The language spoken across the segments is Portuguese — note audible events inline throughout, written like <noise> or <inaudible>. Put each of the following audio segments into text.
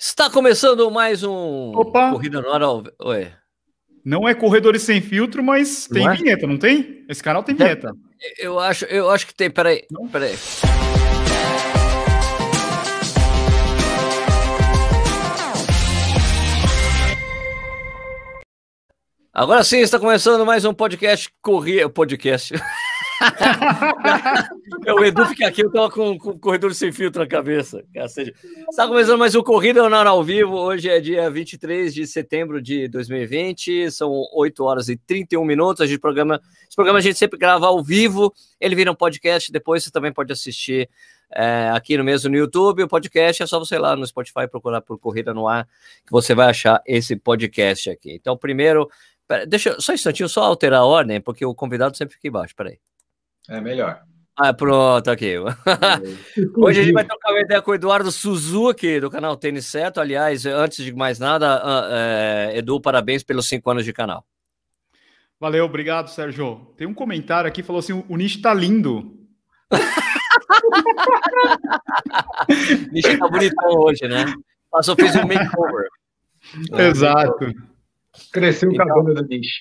Está começando mais um Opa. Corrida no Ar. ao- Oi. Não é Corredores Sem Filtro, mas tem Não é? vinheta, não tem? Esse canal tem vinheta. Eu acho, eu acho que tem. Peraí. Não? Peraí. Agora sim, está começando mais um podcast Corrida. Podcast. <laughs> o Edu fica aqui, eu tava com, com corredor sem filtro na cabeça. Está começando mais um Corrida Ar ao vivo. Hoje é dia 23 de setembro de 2020. São 8 horas e 31 minutos. A gente programa, esse programa a gente sempre grava ao vivo. Ele vira um podcast. Depois você também pode assistir é, aqui no mesmo no YouTube. O podcast é só você ir lá no Spotify procurar por Corrida no Ar, que você vai achar esse podcast aqui. Então, primeiro, pera, deixa só um instantinho, só alterar a ordem, porque o convidado sempre fica embaixo. Peraí. É melhor. Ah, pronto, aqui. <laughs> Hoje a gente vai trocar uma ideia com o Eduardo Suzuki, do canal Tênis Certo. Aliás, antes de mais nada, ah, é, Edu, parabéns pelos cinco anos de canal. Valeu, obrigado, Sérgio. Tem um comentário aqui, falou assim, o Nish tá lindo. <laughs> Nishi tá bonitão hoje, né? Passou, fez um makeover. Exato. Cresceu o Então- cabelo do bicho.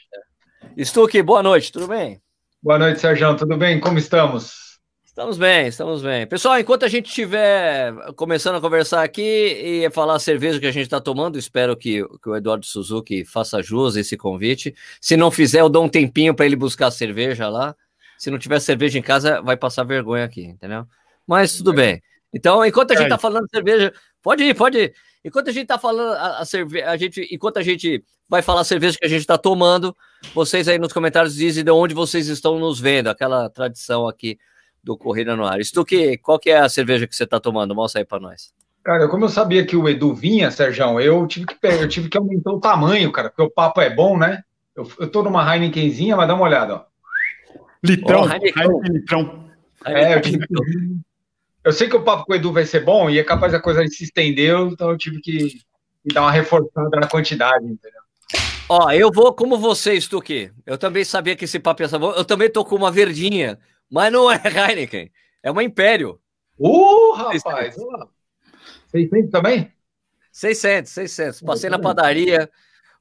Stuque, boa noite, tudo bem? Boa noite, Sérgio. Tudo bem? Como estamos? Estamos bem, estamos bem. Pessoal, enquanto a gente estiver começando a conversar aqui e falar a cerveja que a gente está tomando, espero que, que o Eduardo Suzuki faça jus a esse convite. Se não fizer, eu dou um tempinho para ele buscar a cerveja lá. Se não tiver cerveja em casa, vai passar vergonha aqui, entendeu? Mas tudo bem. Então, enquanto a gente está falando de cerveja, pode ir, pode ir. Enquanto a gente está falando a, a cerveja, a gente, enquanto a gente vai falar a cerveja que a gente está tomando, vocês aí nos comentários dizem de onde vocês estão nos vendo, aquela tradição aqui do Corrida no Ar. Stuque, qual que é a cerveja que você está tomando? Mostra aí para nós. Cara, como eu sabia que o Edu vinha, Sérgio, eu tive que eu tive que aumentar o tamanho, cara, porque o papo é bom, né? Eu, eu tô numa Heinekenzinha, mas dá uma olhada, ó. Litrão, Ó, Heineken. Heineken litrão. É, eu tive que... Eu sei que o papo com o Edu vai ser bom e é capaz da coisa se estender, então eu tive que, dar uma reforçada na quantidade, entendeu? Ó, eu vou como você, Stuque. Eu também sabia que esse papo ia ser bom. Eu também tô com uma verdinha, mas não é <laughs> Heineken, é uma Império. Uh, rapaz! olha lá. 600 também? 600, 600. Passei na padaria,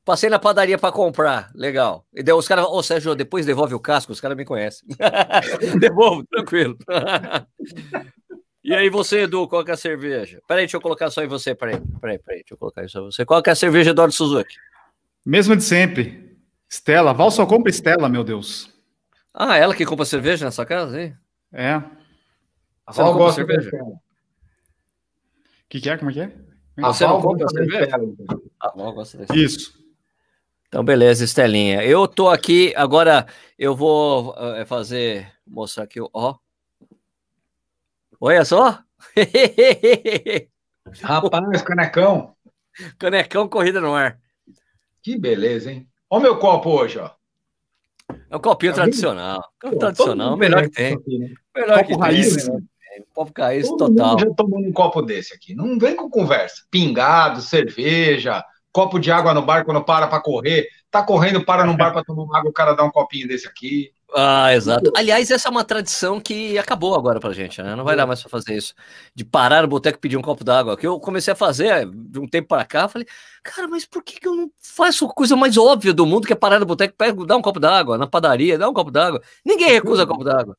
passei na padaria para comprar. Legal. E daí os caras, ô Sérgio, depois devolve o casco, os caras me conhecem. <laughs> Devolvo, tranquilo. <laughs> E aí você, Edu, qual que é a cerveja? Peraí, deixa eu colocar só em você, peraí, peraí, peraí, deixa eu colocar isso em você. Qual que é a cerveja, Eduardo Suzuki? Mesma de sempre. Stella, Val só compra Stella, meu Deus. Ah, ela que compra cerveja nessa casa, hein? É. O A Val compra gosta cerveja? da Estela. que, que é? Como é que é? A Você Val não compra gosta da cerveja? Estela, entendeu? Ah, bom, gosto desse. Isso. Então, beleza, Estelinha. Eu tô aqui, agora eu vou eh, fazer, mostrar aqui, ó. Olha só. <laughs> Rapaz, canecão. Canecão corrida no ar. Que beleza, hein? Olha o meu copo hoje, ó. É um copinho Tá tradicional. Pô, tradicional, melhor que tem. aqui, né? Melhor Copo que raiz. tem. né? Copo raiz Todo total. mundo já tomou um copo desse aqui. Não vem com conversa. Pingado, cerveja, copo de água no bar quando para pra correr. Tá correndo, para num bar pra tomar uma água, o cara dá um copinho desse aqui. Ah, exato. Aliás, essa é uma tradição que acabou agora pra gente, né? Não vai dar mais pra fazer isso. De parar no boteco e pedir um copo d'água. Que eu comecei a fazer de um tempo pra cá, falei, cara, mas por que, que eu não faço a coisa mais óbvia do mundo, que é parar no boteco, pega, dá um copo d'água, na padaria, dá um copo d'água. Ninguém recusa copo d'água.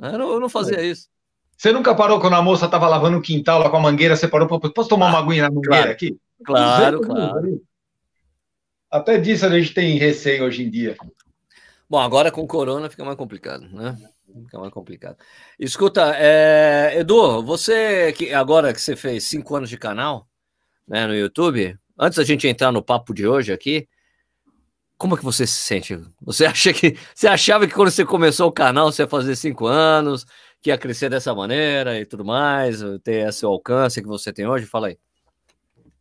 Eu não, eu não fazia isso. Você nunca parou quando a moça tava lavando o quintal lá com a mangueira? Você parou, posso tomar uma aguinha na mangueira aqui? Claro, claro. Até disso a gente tem receio hoje em dia. Bom, agora com corona fica mais complicado, né? Fica mais complicado. Escuta, é, Edu, você que agora que você fez cinco anos de canal, né, no YouTube, antes da gente entrar no papo de hoje aqui, como é que você se sente? Você <laughs> acha que você achava que quando você começou o canal você ia fazer cinco anos, que ia crescer dessa maneira e tudo mais, ter esse alcance que você tem hoje? Fala aí.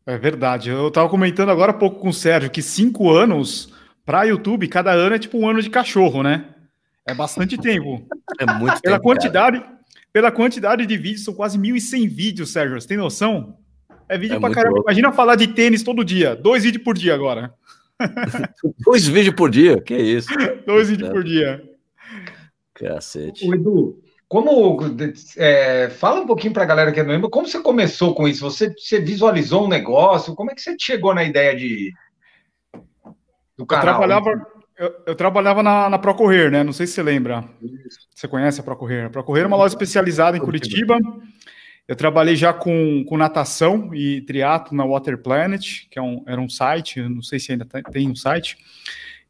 É verdade. Eu tava comentando agora há pouco com o Sérgio que cinco anos para YouTube, cada ano é tipo um ano de cachorro, né? É bastante tempo. É muito Pela tempo, cara. quantidade, pela quantidade de vídeos, são quase 1.100 vídeos, Sérgio. Você tem noção? É vídeo É pra caramba. louco. Imagina falar de tênis todo dia. Dois vídeos por dia agora. <laughs> Dois vídeos por dia, que isso? Dois vídeos por dia. Cacete. O Edu, Como é, fala um pouquinho para a galera que não lembra, como você começou com isso? Você, você visualizou um negócio? Como é que você chegou na ideia de do canal? Eu trabalhava, eu, eu trabalhava na, na Procorrer, né? Não sei se você lembra. Você conhece a Procorrer? A Procorrer é uma loja especializada em Curitiba. Eu trabalhei já com, com natação e triatlo na Water Planet, que é um, era um site, não sei se ainda tem um site,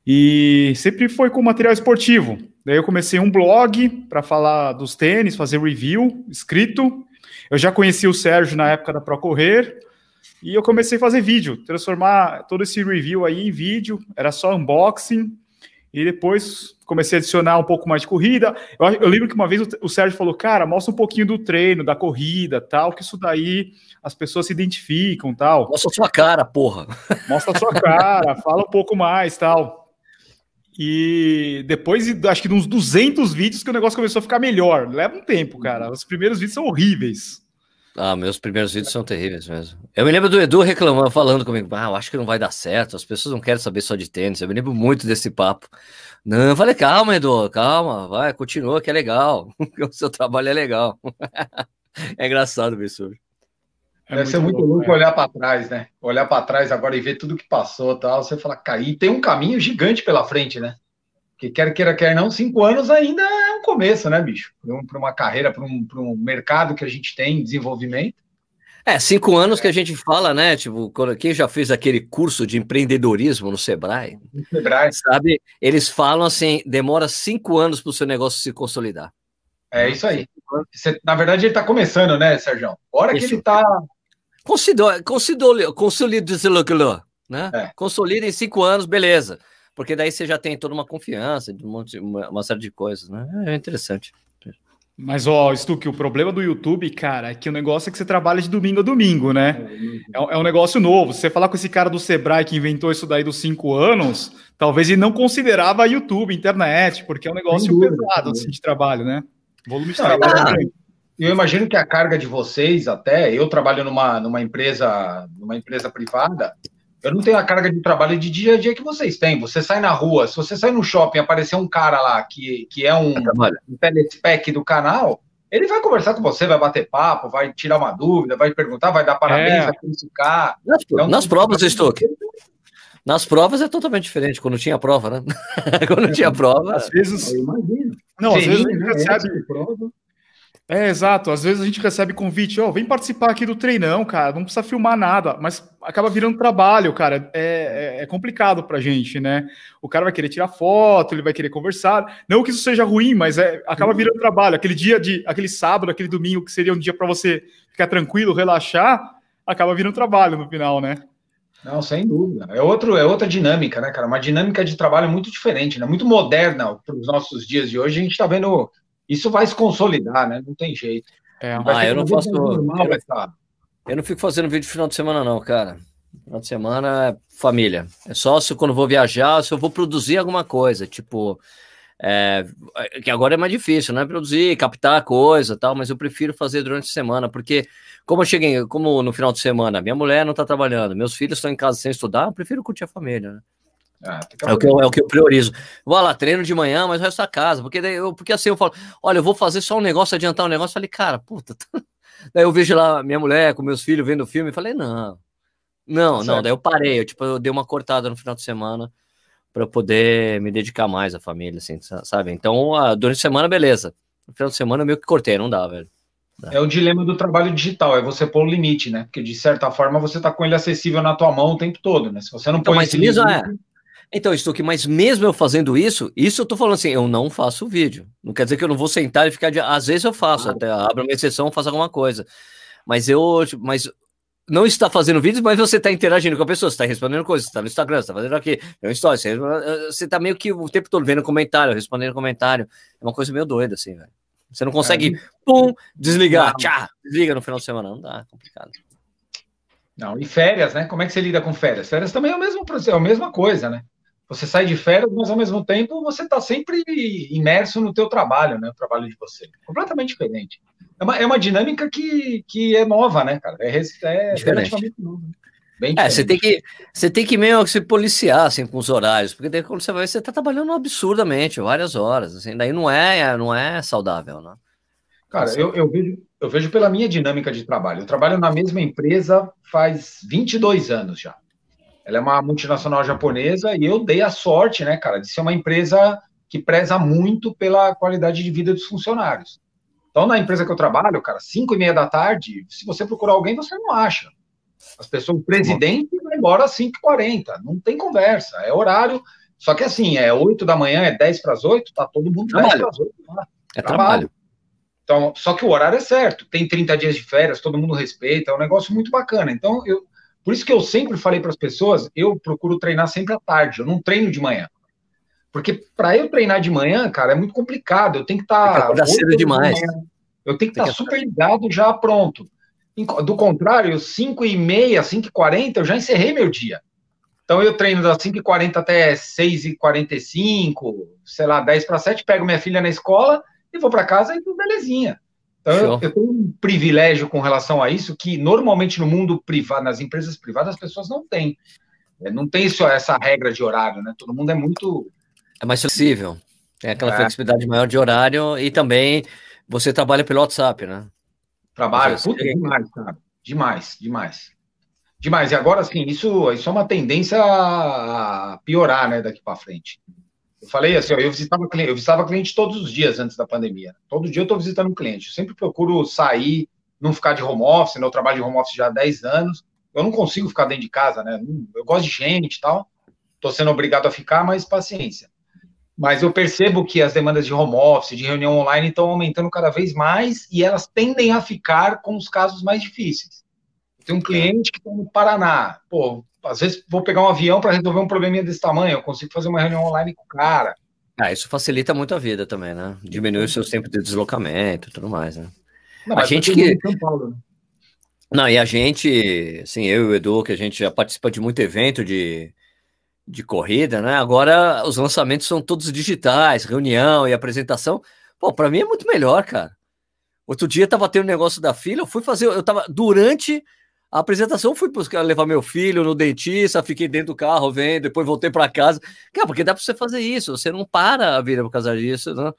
e sempre foi com material esportivo. Daí eu comecei um blog para falar dos tênis, fazer review escrito. Eu já conheci o Sérgio na época da Procorrer, e eu comecei a fazer vídeo, transformar todo esse review aí em vídeo, era só unboxing, e depois comecei a adicionar um pouco mais de corrida. Eu, eu lembro que uma vez o, o, Sérgio falou, cara, mostra um pouquinho do treino, da corrida, tal, que isso daí as pessoas se identificam, tal. Mostra a sua cara, porra. <laughs> Mostra a sua cara, fala um pouco mais, tal. E depois, acho que de uns 200 vídeos que o negócio começou a ficar melhor. Leva um tempo, cara. Os primeiros vídeos são horríveis. Ah, meus primeiros vídeos são terríveis mesmo. Eu me lembro do Edu reclamando, falando comigo, ah, eu acho que não vai dar certo, as pessoas não querem saber só de tênis. Eu me lembro muito desse papo. Não, eu falei, calma, Edu, calma, vai, continua, que é legal. <laughs> o seu trabalho é legal. <laughs> é engraçado ver isso. É Deve ser muito louco, louco é. olhar para trás, né? Olhar para trás agora e ver tudo que passou tal. Você fala, cara, e tem um caminho gigante pela frente, né? Que quer queira, quer não, cinco anos ainda é um começo, né, bicho? Para uma carreira, para um, um mercado que a gente tem em desenvolvimento. É, cinco anos que a gente fala, né? Tipo, quem já fez aquele curso de empreendedorismo no Sebrae, no Sebrae. sabe? Eles falam assim: demora cinco anos para o seu negócio se consolidar. É isso aí. Você, na verdade, ele está começando, né, Sérgio? Hora isso. que ele está. Consolida, consolida, consolida, né? É. Consolida em cinco anos, beleza porque daí você já tem toda uma confiança, um monte, uma, uma série de coisas, né? É interessante. Mas, ó, Stuque, o problema do YouTube, cara, é que o negócio é que você trabalha de domingo a domingo, né? É, é um negócio novo. Se você falar com esse cara do Sebrae que inventou isso daí dos cinco anos, talvez ele não considerava YouTube, internet, porque é um negócio dúvida, pesado assim, de trabalho, né? Volume de trabalho. É, eu imagino que a carga de vocês, até, eu trabalho numa, numa empresa, numa empresa privada, eu não tenho a carga de trabalho de dia a dia que vocês têm. Você sai na rua, se você sai no shopping aparecer um cara lá que, que é um, um telespec do canal, ele vai conversar com você, vai bater papo, vai tirar uma dúvida, vai perguntar, vai dar parabéns, é. vai criticar. Nas, é um nas provas, Stuck. Nas provas é totalmente diferente, quando tinha prova, né? <laughs> quando tinha prova. Às vezes. Eu imagino. Não, às vezes a gente recebe. Prova. É, exato. Às vezes a gente recebe convite, ó, oh, vem participar aqui do treinão, cara, não precisa filmar nada, mas acaba virando trabalho, cara. É, é, é, complicado pra gente, né? O cara vai querer tirar foto, ele vai querer conversar. Não que isso seja ruim, mas é, acaba virando trabalho. Aquele dia de, aquele sábado, aquele domingo, que seria um dia para você ficar tranquilo, relaxar, acaba virando trabalho no final, né? Não, sem dúvida. É, outro, é outra dinâmica, né, cara? Uma dinâmica de trabalho muito diferente, né? Muito moderna para os nossos dias de hoje. A gente está vendo isso vai se consolidar, né? Não tem jeito. É. Ah, eu não faço. Normal, eu, não, eu não fico fazendo vídeo final de semana, não, cara. Final de semana é família. É só se quando vou viajar, se eu vou produzir alguma coisa, tipo. É, que agora é mais difícil, né? Produzir, captar coisa tal, mas eu prefiro fazer durante a semana, porque como eu cheguei, como no final de semana, minha mulher não tá trabalhando, meus filhos estão em casa sem estudar, eu prefiro curtir a família, né? Ah, é, o que eu, é o que eu priorizo. Vou lá, treino de manhã, mas o resto da casa. Porque, eu, porque assim eu falo, olha, eu vou fazer só um negócio, adiantar um negócio. Falei, cara, puta. <laughs> daí eu vejo lá minha mulher com meus filhos vendo o filme e falei, não. Não, tá não. Daí eu parei. Eu, tipo, eu dei uma cortada no final de semana para poder me dedicar mais à família, assim, sabe? Então, a, durante a semana, beleza. No final de semana eu meio que cortei, não dá, velho. É o dilema do trabalho digital, é você pôr o limite, né? Porque de certa forma você tá com ele acessível na tua mão o tempo todo, né? Se você não então, põe esse limite, é. Então, estou aqui, mas mesmo eu fazendo isso, isso eu tô falando assim, eu não faço vídeo. Não quer dizer que eu não vou sentar e ficar de. Às vezes eu faço, até abro uma exceção, faço alguma coisa. Mas eu. Tipo, mas não está fazendo vídeo, mas você está interagindo com a pessoa, você está respondendo coisas, você está no Instagram, você está fazendo aqui, é uma história, você está meio que o tempo todo vendo comentário, respondendo comentário. É uma coisa meio doida, assim, velho. Você não consegue, é. pum, desligar, tchá, desliga no final de semana. Não dá, é complicado. Não, e férias, né? Como é que você lida com férias? Férias também é o mesmo é a mesma coisa, né? Você sai de férias, mas ao mesmo tempo você está sempre imerso no teu trabalho, né? O trabalho de você. Completamente diferente. É uma, é uma dinâmica que, que é nova, né, cara? É, é relativamente nova. Bem é, você tem que você tem que meio que se policiar assim com os horários, porque daí quando você vai, você está trabalhando absurdamente, várias horas, assim, daí não é não é saudável, né? Cara, eu, eu, vejo, eu vejo pela minha dinâmica de trabalho. Eu trabalho na mesma empresa faz 22 anos já. Ela é uma multinacional japonesa e eu dei a sorte, né, cara, de ser uma empresa que preza muito pela qualidade de vida dos funcionários. Então, na empresa que eu trabalho, cara, 5 e meia da tarde, se você procurar alguém, você não acha. As pessoas, o presidente vai embora às 5h40, não tem conversa, é horário. Só que assim, é 8 da manhã, é 10 para as 8, tá todo mundo trabalho. 10 para as 8 lá. É trabalho. trabalho. Então, só que o horário é certo, tem 30 dias de férias, todo mundo respeita, é um negócio muito bacana. Então, eu, por isso que eu sempre falei para as pessoas, eu procuro treinar sempre à tarde, eu não treino de manhã. Porque para eu treinar de manhã, cara, é muito complicado. Eu tenho que estar. Tá cedo demais. eu tenho que estar tá super ligado já pronto. Do contrário, 5 e meia, 5 e 40, eu já encerrei meu dia. Então eu treino das 5 e 40 até 6 e 45, sei lá, 10 para 7, pego minha filha na escola e vou para casa e tudo belezinha. Então eu, eu, tenho um privilégio com relação a isso que normalmente no mundo privado, nas empresas privadas, as pessoas não têm. É, não tem isso, essa regra de horário, né? Todo mundo é muito. É mais flexível. Tem aquela é. flexibilidade maior de horário e também você trabalha pelo WhatsApp, né? Trabalho, puta, demais, cara. Demais, demais. Demais. E agora, assim, isso, isso é uma tendência a piorar, né, daqui para frente. Eu falei assim, ó, eu visitava cliente, eu visitava cliente todos os dias antes da pandemia. Todo dia eu estou visitando um cliente. Eu sempre procuro sair, não ficar de home office, né? Eu trabalho de home office já há 10 anos. Eu não consigo ficar dentro de casa, né? Eu gosto de gente e tal. Estou sendo obrigado a ficar, mas paciência. Mas eu percebo que as demandas de home office, de reunião online, estão aumentando cada vez mais e elas tendem a ficar com os casos mais difíceis. Tem um cliente que está no Paraná. Pô, às vezes vou pegar um avião para resolver um probleminha desse tamanho, eu consigo fazer uma reunião online com o cara. Ah, isso facilita muito a vida também, né? Diminui os seus tempos de deslocamento e tudo mais, né? Não, a gente que. Paulo, né? Não, e a gente, assim, eu e o Edu, que a gente já participa de muito evento de, de corrida, né? Agora os lançamentos são todos digitais, reunião e apresentação. Pô, para mim é muito melhor, cara. Outro dia tava tendo um negócio da fila, eu fui fazer, eu tava durante a apresentação fui buscar levar meu filho no dentista, fiquei dentro do carro vendo, depois voltei para casa. Cara, porque dá para você fazer isso, você não para a vida por causa disso, né?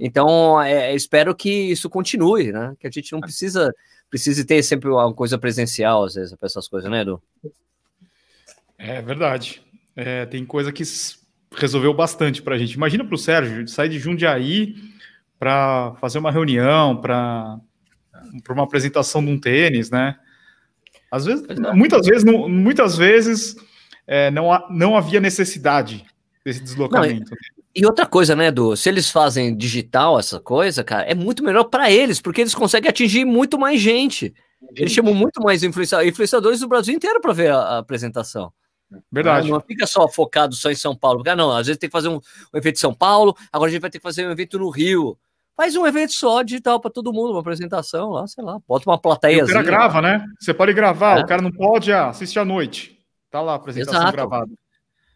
Então, é, espero que isso continue, né? Que a gente não precisa precise ter sempre uma coisa presencial, às vezes, para essas coisas, né, Edu? É verdade. É, tem coisa que resolveu bastante para a gente. Imagina para o Sérgio sair de Jundiaí para fazer uma reunião, para uma apresentação de um tênis, né? Às vezes, muitas vezes, não, muitas vezes é, não, não havia necessidade desse deslocamento. Não, e, e, outra coisa, né, Edu? Se eles fazem digital essa coisa, cara, é muito melhor para eles, porque eles conseguem atingir muito mais gente. gente. Eles chamam muito mais influenciadores, influenciadores do Brasil inteiro para ver a, a, apresentação. Verdade. Não, não, fica só focado só em São Paulo. Porque, ah, não, às vezes tem que fazer um, um evento em São Paulo, agora a gente vai ter que fazer um evento no Rio. Faz um evento só digital para todo mundo, uma apresentação lá, sei lá, bota uma plateia. O cara grava, né? Você pode gravar, é. o cara não pode ah, assistir à noite. Tá lá a apresentação Exato. gravada.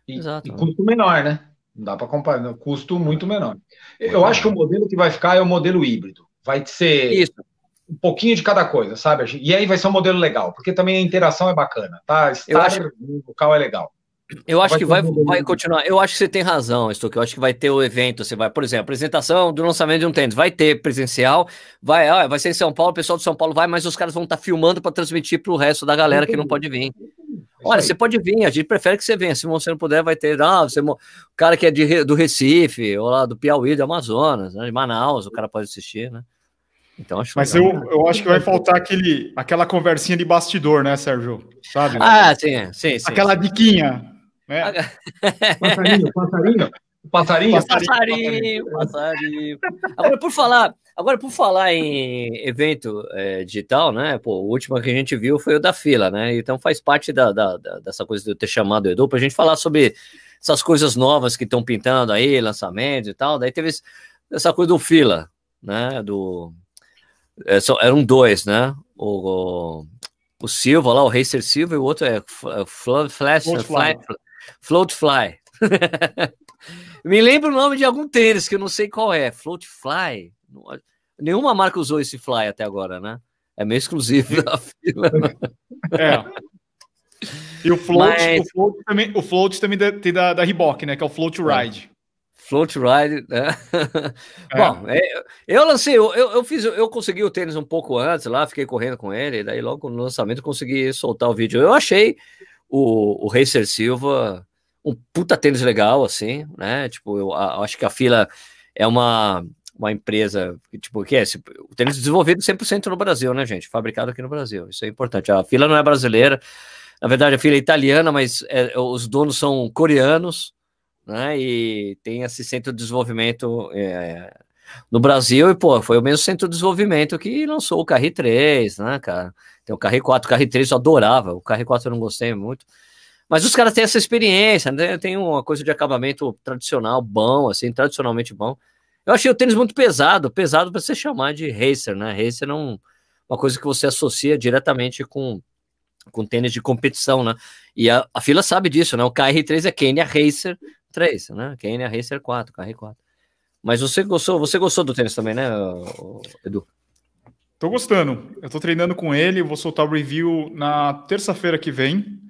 E, Exato. e custo menor, né? Não dá para comparar, custo muito menor. Eu acho que o modelo que vai ficar é o modelo híbrido. Vai ser Isso. um pouquinho de cada coisa, sabe? E aí vai ser um modelo legal, porque também a interação é bacana, tá? Estar acho... no local é legal. Eu acho vai que vai, vai continuar. Eu acho que você tem razão, Stuck. Eu acho que vai ter o evento. Você vai, por exemplo, apresentação do lançamento de um tênis. Vai ter presencial, vai, ah, vai ser em São Paulo, o pessoal de São Paulo vai, mas os caras vão estar tá filmando para transmitir para o resto da galera que não pode vir. Olha, você pode vir, a gente prefere que você venha. Se você não puder, vai ter. Ah, você, o cara que é de, do Recife, ou lá do Piauí, do Amazonas, né, de Manaus, o cara pode assistir, né? Então, acho Mas eu, eu acho que vai faltar aquele, aquela conversinha de bastidor, né, Sérgio? Sabe? Ah, sim, sim. sim aquela diquinha. É. <laughs> Passarinho, passarinho. Passarinho, passarinho, passarinho. Agora, por falar, agora, por falar em evento é, digital, né? Pô, o último que a gente viu foi o da fila, né? Então faz parte da, da, da dessa coisa de eu ter chamado o Edu para a gente falar sobre essas coisas novas que estão pintando aí, lançamentos e tal. Daí teve essa coisa do fila, né? Do é, só, eram dois, né? O, o, o Silva lá, o Racer Silva, e o outro é, é Flash, Flash, Flash, Float Fly. <laughs> Me lembra o nome de algum tênis que eu não sei qual é. Float Fly. Nenhuma marca usou esse fly até agora, né? É meio exclusivo da fila. <laughs> É. E o float, Mas... o float também, o float também tem da, da Reebok, né? Que é o Float é. Ride. Float Ride, né? <laughs> É. Bom, é, eu lancei, eu, eu fiz, eu consegui o tênis um pouco antes lá, fiquei correndo com ele, daí logo no lançamento consegui soltar o vídeo. Eu achei o, o Racer Silva um puta tênis legal, assim, né? Tipo, eu, eu acho que a fila é uma, uma empresa, tipo, que é esse, o tênis desenvolvido 100% no Brasil, né, gente? Fabricado aqui no Brasil, isso é importante. A fila não é brasileira, na verdade a fila é italiana, mas é, os donos são coreanos, né? E tem esse centro de desenvolvimento é, no Brasil, e pô, foi o mesmo centro de desenvolvimento que lançou o Carri 3, né, cara? Tem o Carri 4, o Carri 3 eu adorava, o Carri 4 eu não gostei muito. Mas os caras têm essa experiência, né? tem uma coisa de acabamento tradicional, bom, assim, tradicionalmente bom. Eu achei o tênis muito pesado, pesado para você chamar de racer, né? Racer é um, uma coisa que você associa diretamente com, com tênis de competição, né? E a, a fila sabe disso, né? O KR3 é Kenya Racer 3, né? Kenya Racer 4, KR4. Mas você gostou, você gostou do tênis também, né, Edu? Tô gostando. Eu tô treinando com ele, vou soltar o review na terça-feira que vem.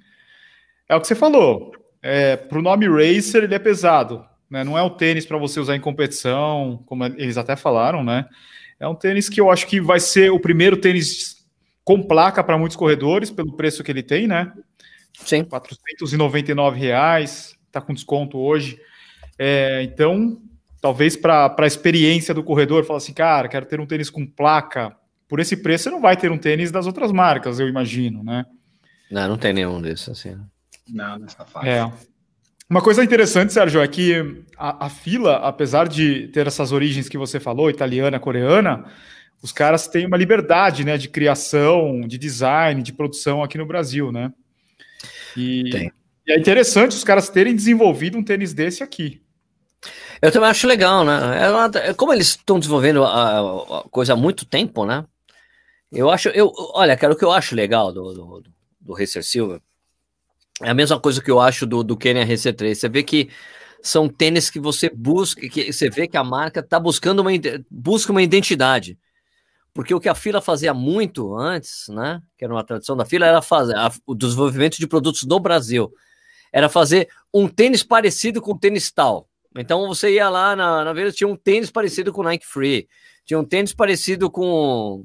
É o que você falou. É, pro nome Racer, ele é pesado. Né? Não é um tênis para você usar em competição, como eles até falaram, né? É um tênis que eu acho que vai ser o primeiro tênis com placa para muitos corredores, pelo preço que ele tem, né? Sim. 499 reais, tá com desconto hoje. É, então, talvez para a experiência do corredor, falar assim, cara, quero ter um tênis com placa. Por esse preço, você não vai ter um tênis das outras marcas, eu imagino, né? Não, não tem nenhum desses, assim. Não, nessa faixa. É. Uma coisa interessante, Sérgio, é que a, a, fila, apesar de ter essas origens que você falou, italiana, coreana, os caras têm uma liberdade, né, de criação, de design, de produção aqui no Brasil, né? E, Tem. e é interessante os caras terem desenvolvido um tênis desse aqui. Eu também acho legal, né? É uma, é como eles estão desenvolvendo a, a, coisa há muito tempo, né? Eu acho, eu, olha, cara, o que eu acho legal do, do, do Racer Silver é a mesma coisa que eu acho do, do Kenya RC3. Você vê que são tênis que você busca, que você vê que a marca está buscando uma, busca uma identidade. Porque o que a fila fazia muito antes, né? Que era uma tradição da fila, era fazer a, o desenvolvimento de produtos no Brasil. Era fazer um tênis parecido com o tênis tal. Então você ia lá na, na tinha um tênis parecido com Nike Free, tinha um tênis parecido com,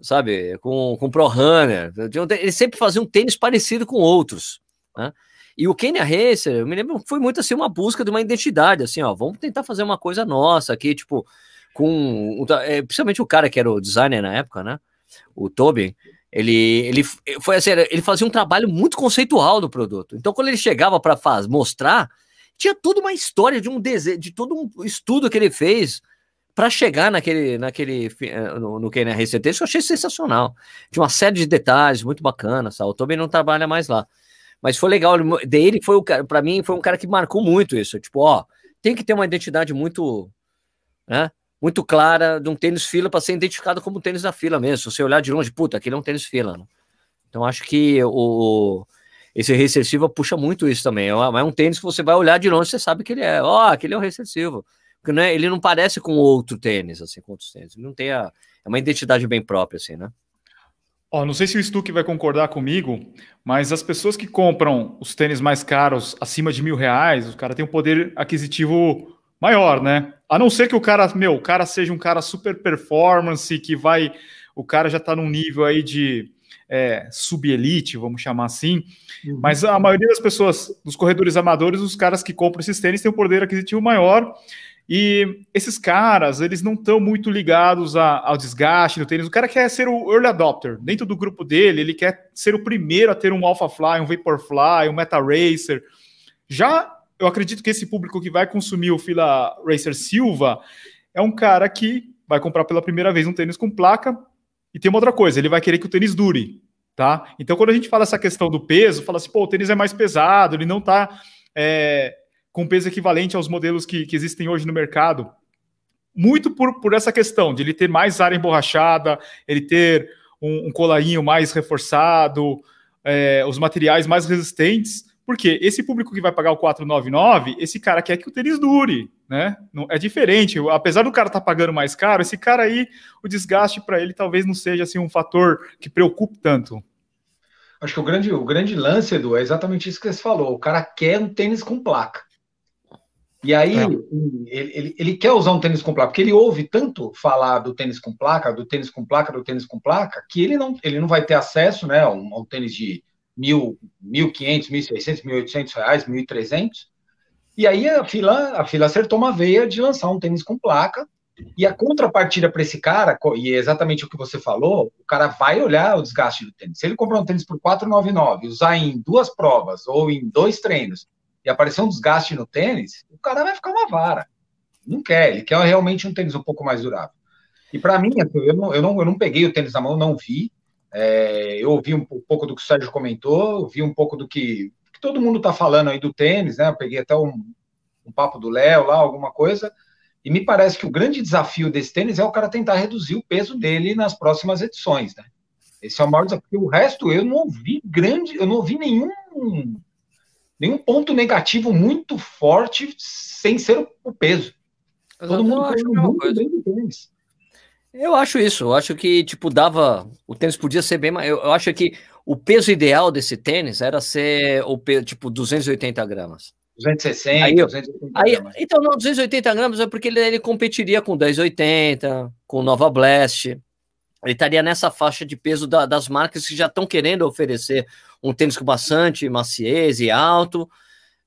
sabe, com, com Pro Runner. Ele sempre fazia um tênis parecido com outros. Né? E o Kenya Racer, eu me lembro, foi muito assim uma busca de uma identidade, assim, ó, vamos tentar fazer uma coisa nossa aqui, tipo, com, é, principalmente o cara que era o designer na época, né, o Tobin, ele, ele foi assim, ele fazia um trabalho muito conceitual do produto. Então, quando ele chegava para mostrar, tinha toda uma história de um desenho, de todo um estudo que ele fez para chegar naquele, naquele eh, no, no Kenya Racer que eu achei sensacional. Tinha uma série de detalhes muito bacanas, o Tobin não trabalha mais lá. Mas foi legal, dele foi o cara, para mim foi um cara que marcou muito isso, tipo, ó, tem que ter uma identidade muito, né, muito clara de um tênis fila para ser identificado como tênis da fila mesmo. Se você olhar de longe, puta, aquele é um tênis fila. Né? Então acho que o esse Racer Silva puxa muito isso também. É, é um tênis que você vai olhar de longe, você sabe que ele é, ó, oh, aquele é o Racer Silva. Porque não é, ele não parece com outro tênis, assim, com outros tênis. Ele não tem a, é uma identidade bem própria, assim, né? Ó, não sei se o Stuck vai concordar comigo, mas as pessoas que compram os tênis mais caros, acima de mil reais, o cara tem um poder aquisitivo maior, né? A não ser que o cara, meu, o cara seja um cara super performance, que vai. O cara já tá num nível aí de é, sub-elite, vamos chamar assim. Uhum. Mas a maioria das pessoas, dos corredores amadores, os caras que compram esses tênis têm um poder aquisitivo maior e esses caras, eles não estão muito ligados a, ao desgaste do tênis. O cara quer ser o early adopter. Dentro do grupo dele, ele quer ser o primeiro a ter um Alpha Fly, um Vaporfly, um Meta Racer. Já eu acredito que esse público que vai consumir o Fila Racer Silva é um cara que vai comprar pela primeira vez um tênis com placa. E tem uma outra coisa, ele vai querer que o tênis dure, tá? Então, quando a gente fala essa questão do peso, fala assim, pô, o tênis é mais pesado, ele não tá é, com peso equivalente aos modelos que, que existem hoje no mercado, muito por, por essa questão de ele ter mais área emborrachada, ele ter um, um colarinho mais reforçado, é, os materiais mais resistentes, porque esse público que vai pagar o 499, esse cara quer que o tênis dure, né? Não, é diferente. Apesar do cara estar tá pagando mais caro, esse cara aí, o desgaste para ele talvez não seja assim um fator que preocupe tanto. Acho que o grande, o grande lance, Edu, é exatamente isso que você falou. O cara quer um tênis com placa. E aí, é. ele, ele, ele, quer usar um tênis com placa, porque ele ouve tanto falar do tênis com placa, do tênis com placa, do tênis com placa, que ele não, ele não vai ter acesso né, a um, a um tênis de mil, 1.500, 1.600, 1.800 reais, 1.300. E aí a fila, a fila acertou uma veia de lançar um tênis com placa. E a contrapartida para esse cara, e é exatamente o que você falou, o cara vai olhar o desgaste do tênis. Se ele comprar um tênis por 499, usar em duas provas ou em dois treinos, e aparecer um desgaste no tênis, o cara vai ficar uma vara. Não quer, ele quer realmente um tênis um pouco mais durável. E para mim, assim, eu não, eu, não, eu não peguei o tênis na mão, não vi. É, eu ouvi um pouco do que o Sérgio comentou, vi um pouco do que, que todo mundo está falando aí do tênis, né? Eu peguei até um, um papo do Léo lá, alguma coisa. E me parece que o grande desafio desse tênis é o cara tentar reduzir o peso dele nas próximas edições, né? Esse é o maior desafio. O resto eu não vi grande, eu não vi nenhum nenhum ponto negativo muito forte sem ser o peso. Todo mundo acho muito bem do tênis. Eu acho isso, eu acho que, tipo, dava. O tênis podia ser bem mais. Eu, eu acho que o peso ideal desse tênis era ser o peso, tipo, 280 gramas. 260, aí, 280 aí, gramas. Então, não, 280 gramas é porque ele, ele competiria com 1080, com Nova Blast. Ele estaria nessa faixa de peso da, das marcas que já estão querendo oferecer um tênis com bastante maciez e alto,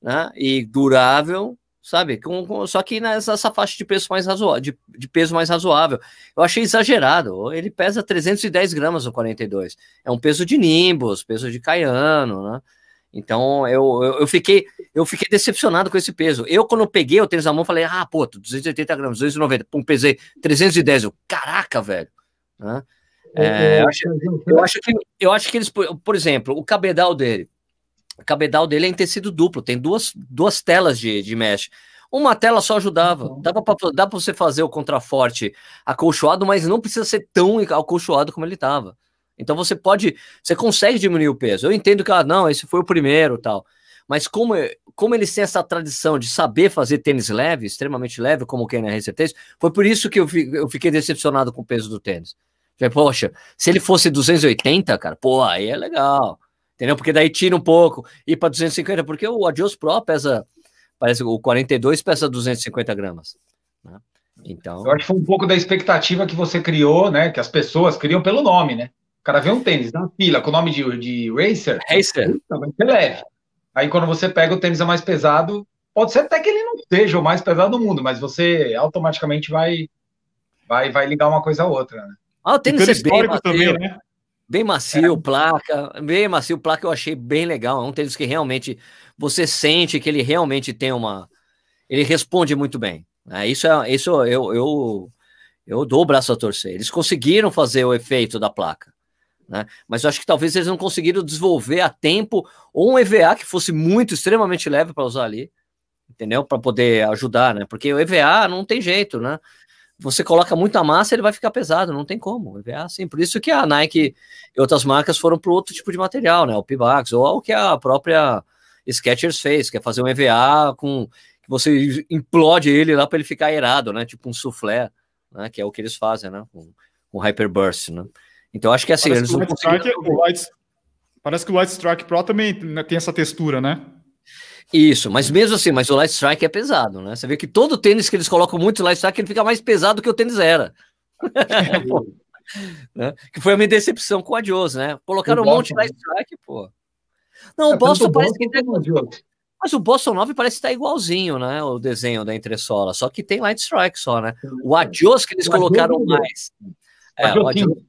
né? E durável, sabe? Com, com, só que nessa faixa de peso mais razoável, de, de, peso mais razoável. Eu achei exagerado. Ele pesa 310 gramas no 42. É um peso de Nimbus, peso de Caiano, né? Então eu, eu, eu, fiquei eu fiquei decepcionado com esse peso. Eu, quando peguei o tênis na mão, falei, ah, pô, 280 gramas, 290, pum, pesei 310. Eu, caraca, velho. Né? É, eu, acho, eu, acho, que, eu acho que eles, por exemplo, o cabedal dele, o cabedal dele é em tecido duplo, tem duas, duas telas de, de mesh. Uma tela só ajudava, uhum. dava para dá para você fazer o contraforte acolchoado, mas não precisa ser tão acolchoado como ele estava. Então você pode, você consegue diminuir o peso. Eu entendo que, ah, não, esse foi o primeiro tal. Mas como, como eles têm essa tradição de saber fazer tênis leve, extremamente leve, como o KNR 70 foi por isso que eu, eu fiquei decepcionado com o peso do tênis. Poxa, se ele fosse 280, cara, pô, aí é legal. Entendeu? Porque daí tira um pouco, e para 250, porque o Adios Pro pesa, parece o 42 pesa 250 gramas. Né? Então. Eu acho que foi um pouco da expectativa que você criou, né? Que as pessoas criam pelo nome, né? O cara vê um tênis na fila com o nome de, de Racer, Racer. vai ser leve. Aí quando você pega o tênis é mais pesado, pode ser até que ele não seja o mais pesado do mundo, mas você automaticamente vai vai, vai ligar uma coisa a outra, né? Ah, o tênis é bem macio, também, né? Bem macio, é. placa, bem macio, placa eu achei bem legal. É um tênis que realmente você sente que ele realmente tem uma. Ele responde muito bem. É, isso é isso eu, eu, eu dou o braço a torcer. Eles conseguiram fazer o efeito da placa. Né? Mas eu acho que talvez eles não conseguiram desenvolver a tempo ou um EVA que fosse muito extremamente leve para usar ali, entendeu? Para poder ajudar, né? Porque o EVA não tem jeito, né? Você coloca muita massa, ele vai ficar pesado, não tem como. É assim. Por isso que a Nike e outras marcas foram para outro tipo de material, né? O Pibax, ou o que a própria Skechers fez, que é fazer um EVA com que você implode ele lá para ele ficar aerado, né? Tipo um soufflé, né? Que é o que eles fazem, né? Com, com Hyperburst, né? Então acho que assim, parece eles que não conseguiram... Light, parece que o Light Strike Pro também tem essa textura, né? Isso, mas mesmo assim, mas o Light Strike é pesado, né? Você vê que todo tênis que eles colocam muito Light Strike, ele fica mais pesado do que o tênis era. <laughs> né? Que foi a minha decepção com o Adios, né? Colocaram o um monte de Light Strike, pô. Não, é, o Boston parece que tem... Mas o Boston 9 parece estar igualzinho, né? O desenho da entressola, só que tem Light Strike só, né? O Adios que eles o colocaram Adios, mais. É, o Adios,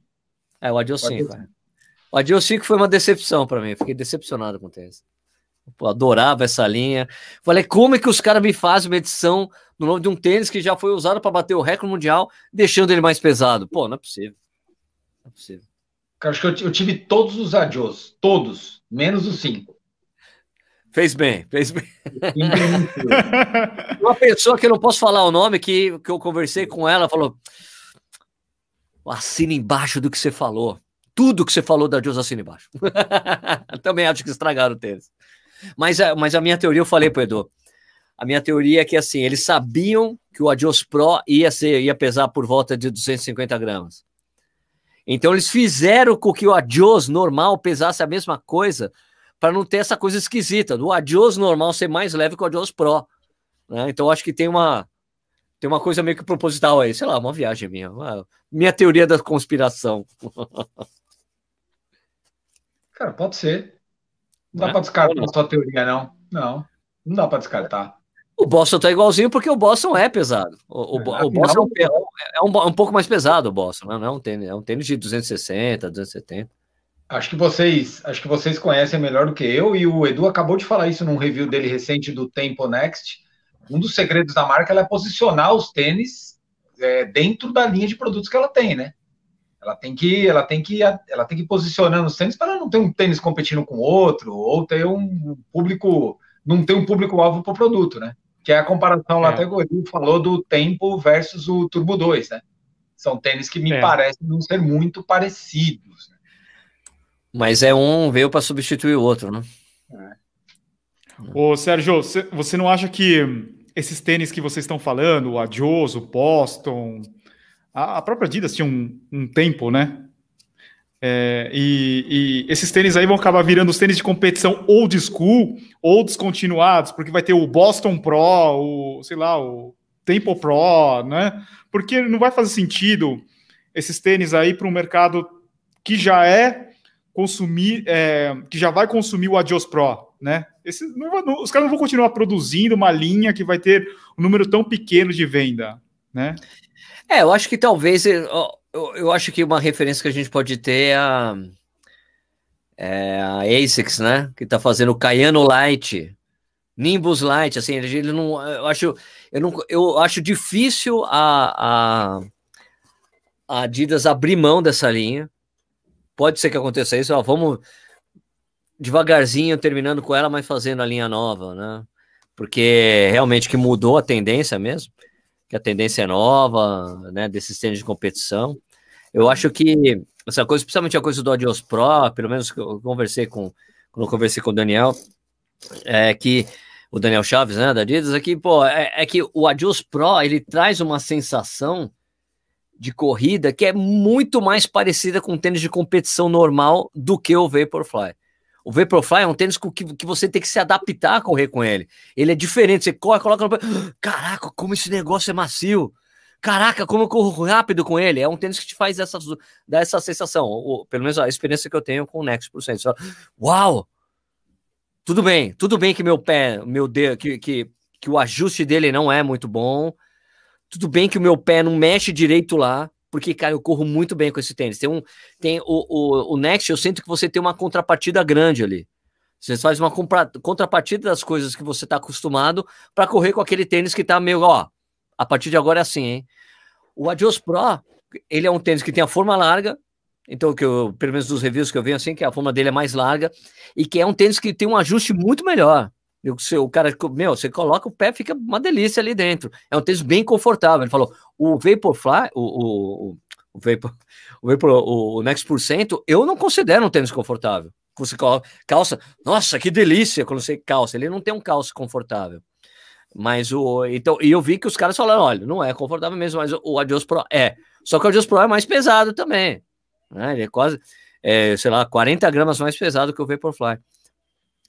é, o Adios 5. É. O Adios 5 foi uma decepção para mim, fiquei decepcionado com o tênis. Adorava essa linha. Falei, como é que os caras me fazem uma edição no nome de um tênis que já foi usado para bater o recorde mundial, deixando ele mais pesado? Pô, não é possível. Não é possível. Cara, acho que eu, eu tive todos os adios, todos, menos os cinco. Fez bem, fez bem. <laughs> Uma pessoa que eu não posso falar o nome, que, que eu conversei com ela, falou: assina embaixo do que você falou. Tudo que você falou da Adios assina embaixo. <laughs> Também acho que estragaram o tênis. Mas, mas a minha teoria, eu falei pro Edu, a minha teoria é que assim, eles sabiam que o Adios Pro ia, ser, ia pesar por volta de 250 gramas. Então eles fizeram com que o Adios normal pesasse a mesma coisa para não ter essa coisa esquisita do Adios normal ser mais leve que o Adios Pro. Né? Então acho que tem uma tem uma coisa meio que proposital aí, sei lá, uma viagem minha, uma, minha teoria da conspiração. <laughs> Cara, pode ser. Não dá é? para descartar a sua teoria, não. Não, não dá para descartar. O Boston tá igualzinho porque o Boston é pesado. O, o, é, o Boston é, é, um, é, um, pouco mais pesado, o Boston, né? não é um tênis, é um tênis de 260, 270. Acho que vocês, acho que vocês conhecem melhor do que eu e o Edu acabou de falar isso num review dele recente do Tempo Next. Um dos segredos da marca é posicionar os tênis é, dentro da linha de produtos que ela tem, né? Ela tem que, ela tem que, ela tem que posicionando os tênis para não ter um tênis competindo com outro ou ter um público, não ter um público alvo para o produto, né? Que é a comparação lá é. até o Edu falou do Tempo versus o Turbo 2, né? São tênis que me é. parecem não ser muito parecidos. Né? Mas é um veio para substituir o outro, né? É. Ô, Sérgio, você não acha que esses tênis que vocês estão falando, o Adios, o Boston, a, própria Adidas tinha um, um tempo, né? É, e, e, esses tênis aí vão acabar virando os tênis de competição old school ou descontinuados, porque vai ter o Boston Pro, o, sei lá, o Tempo Pro, né? Porque não vai fazer sentido esses tênis aí para um mercado que já é consumir, é, que já vai consumir o Adios Pro, né? Esse, não, não, os caras não vão continuar produzindo uma linha que vai ter um número tão pequeno de venda, né? É, eu acho que talvez eu, eu, eu acho que uma referência que a gente pode ter é a, é a ASICS, né? Que está fazendo o Cayano Light, Nimbus Light, assim, ele não, eu acho, eu não, eu acho difícil a, a, a Adidas abrir mão dessa linha pode ser que aconteça isso, ó, vamos devagarzinho terminando com ela, mas fazendo a linha nova, né? Porque realmente que mudou a tendência mesmo, que a tendência é nova, né, desses tênis de competição. Eu acho que essa coisa, principalmente a coisa do Adios Pro, pelo menos que eu conversei com, quando eu conversei com o Daniel, é que o Daniel Chaves, né, da Adidas, aqui, pô, é, é que o Adios Pro, ele traz uma sensação de corrida que é muito mais parecida com tênis de competição normal do que o Vaporfly. O Vaporfly é um tênis que, você tem que se adaptar a correr com ele. Ele é diferente. Você corre, coloca no. <gasps> Caraca, como esse negócio é macio. Caraca, como eu corro rápido com ele. É um tênis que te faz essa, dá essa sensação. Ou, pelo menos a experiência que eu tenho com o Next por cento. <gasps> Uau! Tudo bem, tudo bem que meu pé, meu dedo, que, que, que o ajuste dele não é muito bom tudo bem que o meu pé não mexe direito lá, porque, cara, eu corro muito bem com esse tênis. Tem um. Tem o, o, o Next, eu sinto que você tem uma contrapartida grande ali. Você faz uma contrapartida das coisas que você está acostumado para correr com aquele tênis que está meio, ó, a partir de agora é assim, hein? O Adios Pro, ele é um tênis que tem a forma larga, então que eu, pelo menos dos reviews que eu venho assim, que a forma dele é mais larga e que é um tênis que tem um ajuste muito melhor. O, cara, meu, você coloca o pé, fica uma delícia ali dentro. É um tênis bem confortável. Ele falou: o Vaporfly, o, o, o, Vapor, o, Vapor, o, o Next por cento, eu não considero um tênis confortável. Você coloca calça, nossa, que delícia quando você calça. Ele não tem um calço confortável. Mas o. Então, e eu vi que os caras falaram: olha, não é confortável mesmo, mas o Adios Pro é. Só que o Adios Pro é mais pesado também. Né? Ele é quase, é, sei lá, 40 gramas mais pesado que o Vaporfly.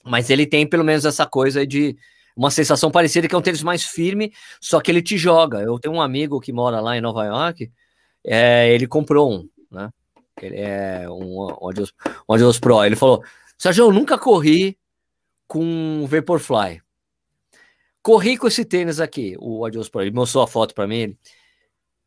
Mas ele tem pelo menos essa coisa de uma sensação parecida que é um tênis mais firme, só que ele te joga. Eu tenho um amigo que mora lá em Nova York, é, ele comprou um, né? Ele é um, um, Adios, um Adios Pro. Ele falou: Sérgio, eu nunca corri com Vaporfly. Corri com esse tênis aqui, o Adios Pro. Ele mostrou a foto para mim.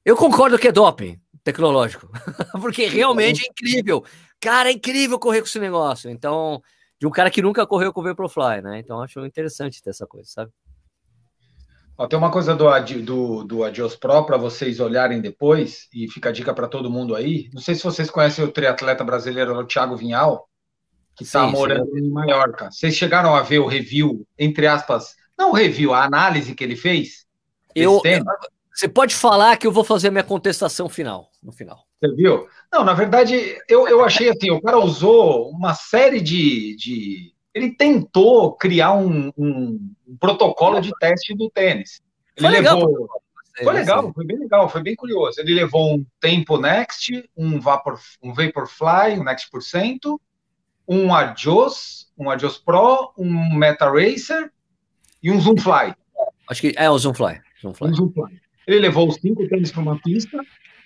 Eu concordo que é doping tecnológico, <laughs> porque realmente é incrível. Cara, é incrível correr com esse negócio. Então, de um cara que nunca correu com o Vaporfly, né? Então acho interessante ter essa coisa, sabe? Ó, tem uma coisa do, do, do Adios Pro para vocês olharem depois, e fica a dica para todo mundo aí. Não sei se vocês conhecem o triatleta brasileiro, o Thiago Vinhal, que está morando sim. em Maiorca. Vocês chegaram a ver o review, entre aspas, não o review, a análise que ele fez? Eu, você pode falar que eu vou fazer a minha contestação final, no final. Você viu? Não, na verdade, eu, eu achei assim, o cara usou uma série de. de ele tentou criar um, um, um protocolo de teste do tênis. Ele foi levou. Legal, foi legal, foi bem legal, foi bem curioso. Ele levou um Tempo Next, um Vapor, um Vaporfly, um Next por cento, um Adios, um Adios Pro, um Meta Racer e um Zoomfly. Acho que é o Zoomfly. Zoomfly. Zoomfly. Ele levou os cinco tênis para uma pista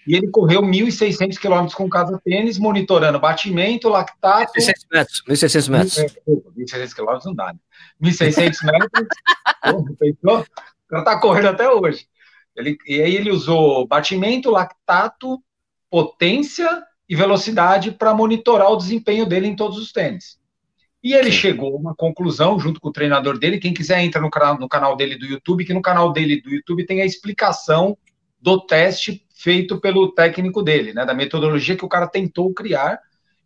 e ele correu 1.600 quilômetros com cada tênis, monitorando batimento, lactato... 1.600 metros. 1.600 metros. 1.600 quilômetros não dá, né? 1.600 metros. <laughs> pensou? O cara tá correndo até hoje. Ele, e aí ele usou batimento, lactato, potência e velocidade para monitorar o desempenho dele em todos os tênis. E ele chegou a uma conclusão, junto com o treinador dele. Quem quiser entra no canal, no canal dele do YouTube, que no canal dele do YouTube tem a explicação do teste feito pelo técnico dele, né? Da metodologia que o cara tentou criar.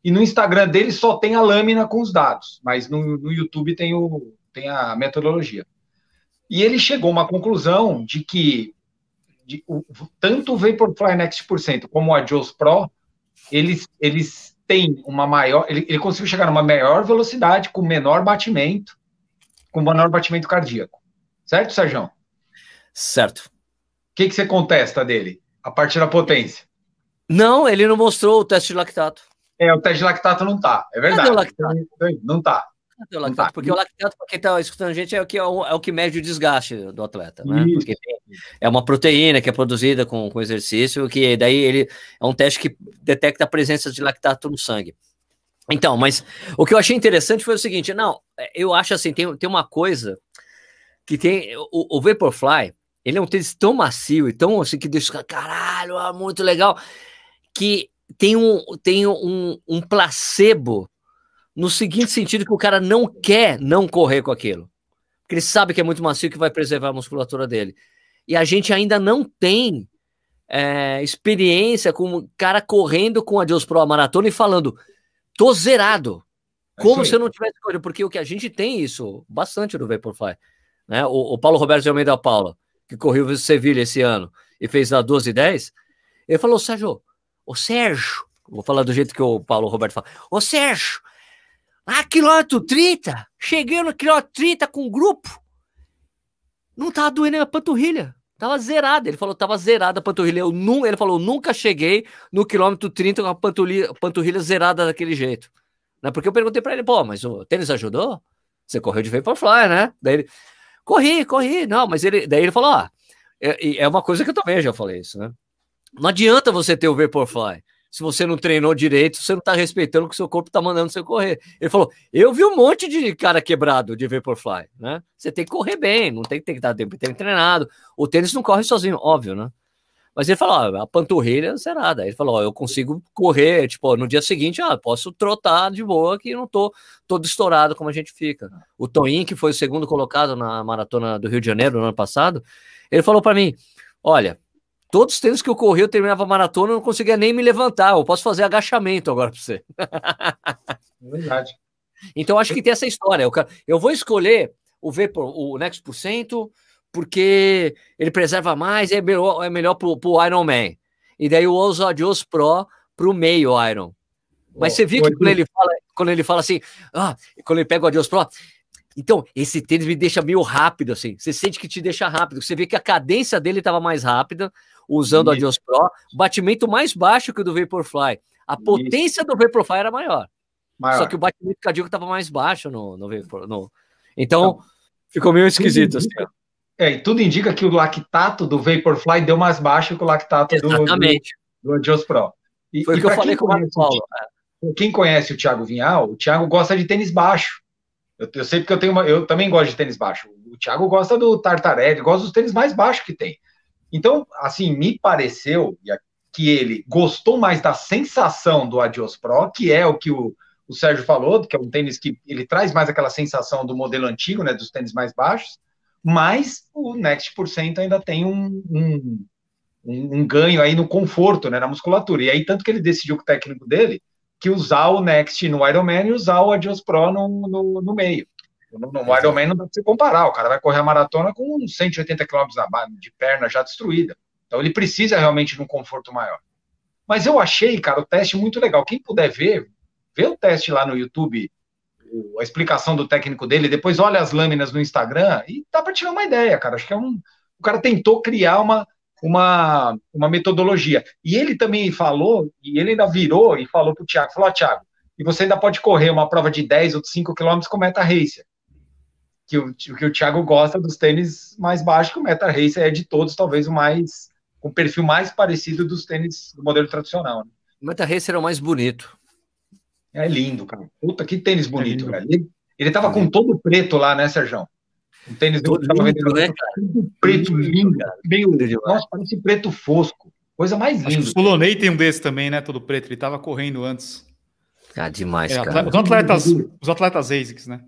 E no Instagram dele só tem a lâmina com os dados, mas no, no YouTube tem, o, tem a metodologia. E ele chegou a uma conclusão de que de, o, tanto o Vaporfly Next por cento como o Adios Pro, eles, eles têm uma maior. Ele, ele conseguiu chegar numa maior velocidade, com menor batimento, com menor batimento cardíaco. Certo, Sérgio? Certo. O que, que você contesta dele? A partir da potência? Não, ele não mostrou o teste de lactato. É, o teste de lactato não tá. É verdade. Não tá. O lactato, porque o lactato, para quem está escutando a gente, é o, que, é, o, é o que mede o desgaste do atleta, né? Porque é uma proteína que é produzida com, com exercício, que daí ele é um teste que detecta a presença de lactato no sangue. Então, mas o que eu achei interessante foi o seguinte: não, eu acho assim, tem, tem uma coisa que tem. O, o Vaporfly, ele é um tênis tão macio e tão assim que deixa caralho, ah, muito legal, que tem um, tem um, um placebo no seguinte sentido que o cara não quer não correr com aquilo. Porque ele sabe que é muito macio que vai preservar a musculatura dele. E a gente ainda não tem é, experiência com o cara correndo com a Deus Pro a maratona e falando, tô zerado. É Como se eu não tivesse corrido, porque o que a gente tem isso bastante no Vaporfly. Né? O, o Paulo Roberto de Almeida Paula, que correu o Sevilha esse ano e fez a 12 e 10, ele falou, Sérgio, o Sérgio, vou falar do jeito que o Paulo Roberto fala, ô Sérgio, ah, quilômetro 30. Cheguei no quilômetro 30 com o grupo. Não tava doendo a panturrilha. Tava zerada. Ele falou, tava zerada a panturrilha. Eu nu, ele falou, nunca cheguei no quilômetro 30 com a panturrilha, panturrilha zerada daquele jeito. Né? Porque eu perguntei para ele, pô, mas o tênis ajudou? Você correu de Vaporfly, né? Daí ele, corri, corri. Não, mas ele, daí ele falou, ah, é, é uma coisa que eu também já falei isso, né? Não adianta você ter o Vaporfly se você não treinou direito, você não está respeitando o que seu corpo está mandando você correr. Ele falou: eu vi um monte de cara quebrado de Vaporfly, né? Você tem que correr bem, não tem que ter que dar tempo treinado. O tênis não corre sozinho, óbvio, né? Mas ele falou: a panturrilha é zerada. Ele falou: eu consigo correr, tipo, no dia seguinte, ah, posso trotar de boa que não tô todo estourado como a gente fica. O Toin, que foi o segundo colocado na maratona do Rio de Janeiro no ano passado, ele falou para mim: olha, Todos os tênis que eu corri, eu terminava a maratona, eu não conseguia nem me levantar. Eu posso fazer agachamento agora para você. É verdade. Então, acho que tem essa história. Eu, vou escolher o V o Next por cento, porque ele preserva mais, é melhor, é melhor pro, pro Iron Man. E daí eu uso o Adios Pro pro meio Iron. Mas você viu que quando ele fala, quando ele fala assim, ah, quando ele pega o Adios Pro, então, esse tênis me deixa meio rápido, assim. Você sente que te deixa rápido. Você vê que a cadência dele estava mais rápida, usando Isso. a Dios Pro, batimento mais baixo que o do Vaporfly. A potência Isso. do Vaporfly era maior. maior. Só que o batimento cardíaco estava mais baixo no, no, no... Então, então, ficou meio esquisito, assim. É, e tudo indica que o lactato do Vaporfly deu mais baixo que o lactato Exatamente. do, do, do Adios Pro. E, Foi o que eu falei com o Paulo. Quem conhece o Thiago Vinhal, o Thiago gosta de tênis baixo. Eu, eu sei porque eu tenho uma, eu também gosto de tênis baixo. O Thiago gosta do Tartarelli, gosta dos tênis mais baixos que tem. Então, assim, me pareceu que ele gostou mais da sensação do Adios Pro, que é o que o, o Sérgio falou, que é um tênis que ele traz mais aquela sensação do modelo antigo, né, dos tênis mais baixos, mas o Next por cento ainda tem um, um, um, ganho aí no conforto, né, na musculatura. E aí, tanto que ele decidiu com o técnico dele que usar o Next no Ironman e usar o Adios Pro no, no, no meio. No, no Ironman não dá para comparar, o cara vai correr a maratona com 180 km de perna já destruída. Então ele precisa realmente de um conforto maior. Mas eu achei, cara, o teste muito legal. Quem puder ver, vê o teste lá no YouTube, a explicação do técnico dele, depois olha as lâminas no Instagram e dá para tirar uma ideia, cara. Acho que é um. O cara tentou criar uma, uma, uma metodologia. E ele também falou, e ele ainda virou e falou para o Thiago, falou, Thiago, e você ainda pode correr uma prova de 10 ou de 5 quilômetros com meta racer. que o, que o Thiago gosta dos tênis mais baixos, que o Meta Racer é de todos, talvez o mais, com o perfil mais parecido dos tênis do modelo tradicional. Né? O Meta Racer é o mais bonito. É lindo, cara. Puta, que tênis bonito, é velho. Ele, ele tava é com todo preto lá, né, Sérgio? Um tênis todo lindo, vendendo, né, cara? Preto lindo, cara. Meio, nossa, parece preto fosco. Coisa mais linda. Acho que o Solonei tem um desse também, né? Todo preto. Ele tava correndo antes. Ah, demais, é, cara. Os atletas, os atletas ASICS, né?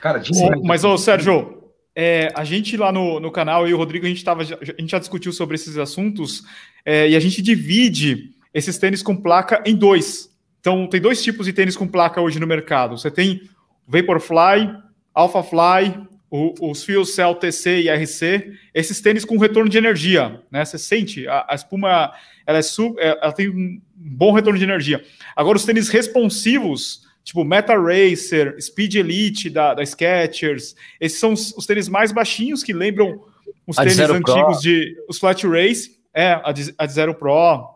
Cara, demais. Mas, ô, Sérgio, é, a gente lá no, no canal, eu e o Rodrigo, a gente, tava, a gente já discutiu sobre esses assuntos é, e a gente divide esses tênis com placa em dois. Então, tem dois tipos de tênis com placa hoje no mercado. Você tem Vaporfly, Alphafly, o, os fios Cell TC e RC, esses tênis com retorno de energia, né? Você sente, a, a espuma, ela, é sub, é, ela tem um bom retorno de energia. Agora, os tênis responsivos, tipo Meta Racer, Speed Elite da, da Skechers, esses são os, os tênis mais baixinhos que lembram os a tênis de antigos Pro. de os Flat Race, é, a de, a de Zero Pro.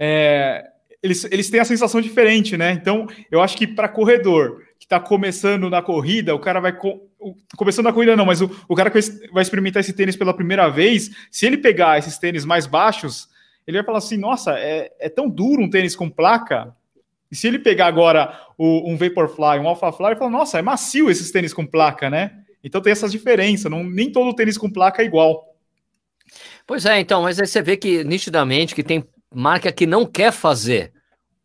É, eles, eles têm a sensação diferente, né? Então, eu acho que para corredor que está começando na corrida, o cara vai. Co começando na corrida, não, mas o, o cara que vai experimentar esse tênis pela primeira vez, se ele pegar esses tênis mais baixos, ele vai falar assim: nossa, é, é tão duro um tênis com placa. E se ele pegar agora o, um Vaporfly, um Alphafly, ele fala: nossa, é macio esses tênis com placa, né? Então tem essas diferenças, não, nem todo tênis com placa é igual. Pois é, então, mas aí você vê que nitidamente que tem marca que não quer fazer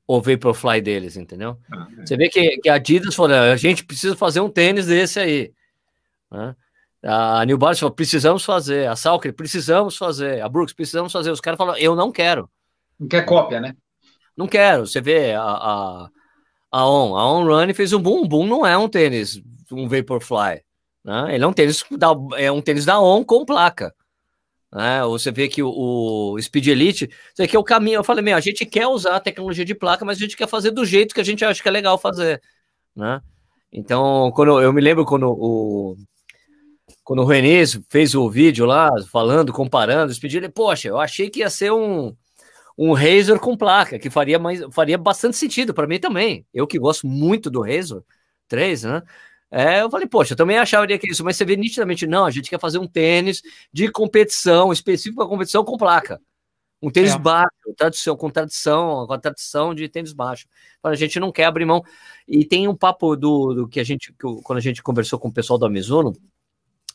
o Vaporfly deles, entendeu? Ah, é. Você vê que, que a Adidas falou, a gente precisa fazer um tênis desse aí. Né? A New Balance falou, precisamos fazer. A Salker, precisamos fazer. A Brooks, precisamos fazer. Os caras falaram, eu não quero. Não quer cópia, né? Não quero. Você vê a, a, a On. A On Run fez um boom. Boom não é um tênis, um Vaporfly. Né? Ele é um tênis da, é um tênis da On com placa. Né? Você vê que o, o Speed Elite, isso aqui é o caminho. Eu falei, meu, a gente quer usar a tecnologia de placa, mas a gente quer fazer do jeito que a gente acha que é legal fazer, né? Então, quando eu me lembro quando o quando o Renê fez o vídeo lá, falando, comparando, Speed ele, poxa, eu achei que ia ser um um Razor com placa, que faria mais faria bastante sentido para mim também. Eu que gosto muito do Razor 3, né? É, eu falei, poxa, eu também achava que isso, mas você vê nitidamente, não, a gente quer fazer um tênis de competição, específico para competição com placa. Um tênis é. baixo, tradição, com tradição, com a tradição de tênis baixo. A gente não quer abrir mão. E tem um papo do, do que a gente, que, quando a gente conversou com o pessoal da Mizuno,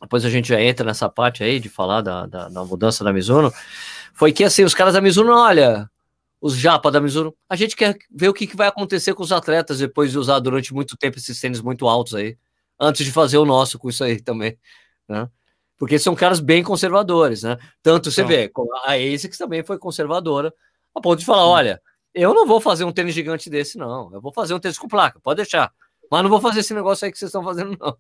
depois a gente já entra nessa parte aí de falar da, da, da mudança da Mizuno, foi que assim, os caras da Mizuno, olha, os japa da Mizuno, a gente quer ver o que, que vai acontecer com os atletas depois de usar durante muito tempo esses tênis muito altos aí antes de fazer o nosso com isso aí também, né? Porque são caras bem conservadores, né? Tanto você então. vê, a ASICS também foi conservadora, a ponto de falar, olha, eu não vou fazer um tênis gigante desse, não. Eu vou fazer um tênis com placa, pode deixar. Mas não vou fazer esse negócio aí que vocês estão fazendo, não.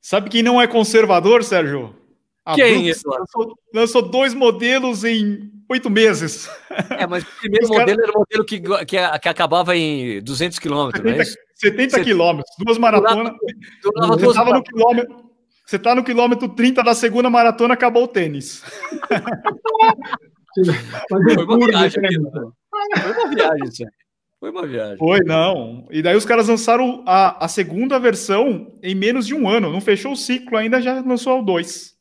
Sabe quem não é conservador, Sérgio? A quem Brooks lançou, lançou, dois modelos em oito meses. É, mas o <laughs> primeiro modelo cara... era o modelo que, que, que acabava em 200 quilômetros, 70, é 70 quilômetros, duas maratonas. Você estava no quilômetro. Você está no quilômetro 30 da segunda maratona, acabou o tênis. <laughs> Foi uma viagem, né? Foi uma viagem, isso Foi uma viagem. Foi, não. E daí os caras lançaram a, a segunda versão em menos de um ano. Não fechou o ciclo ainda, já lançou o 2.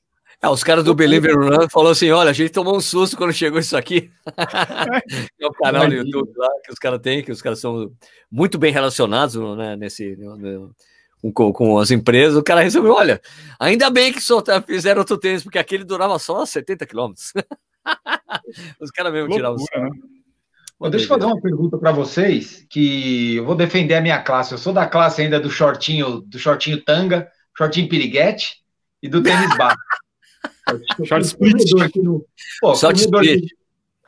É, os caras do Believer Run falaram assim: olha, a gente tomou um susto quando chegou isso aqui. <laughs> é o canal do YouTube lá que os caras têm, que os caras são muito bem relacionados né, nesse. No, com, com, as empresas, o cara resolveu: olha, ainda bem que soltaram, fizeram outro tênis, porque aquele durava só 70 quilômetros. <laughs> os caras mesmo tiravam o né? Deixa eu fazer uma pergunta para vocês, que eu vou defender a minha classe. Eu sou da classe ainda do shortinho, do shortinho tanga, shortinho piriguete e do tênis <laughs> baixo. Short split. No... Pô, Short split.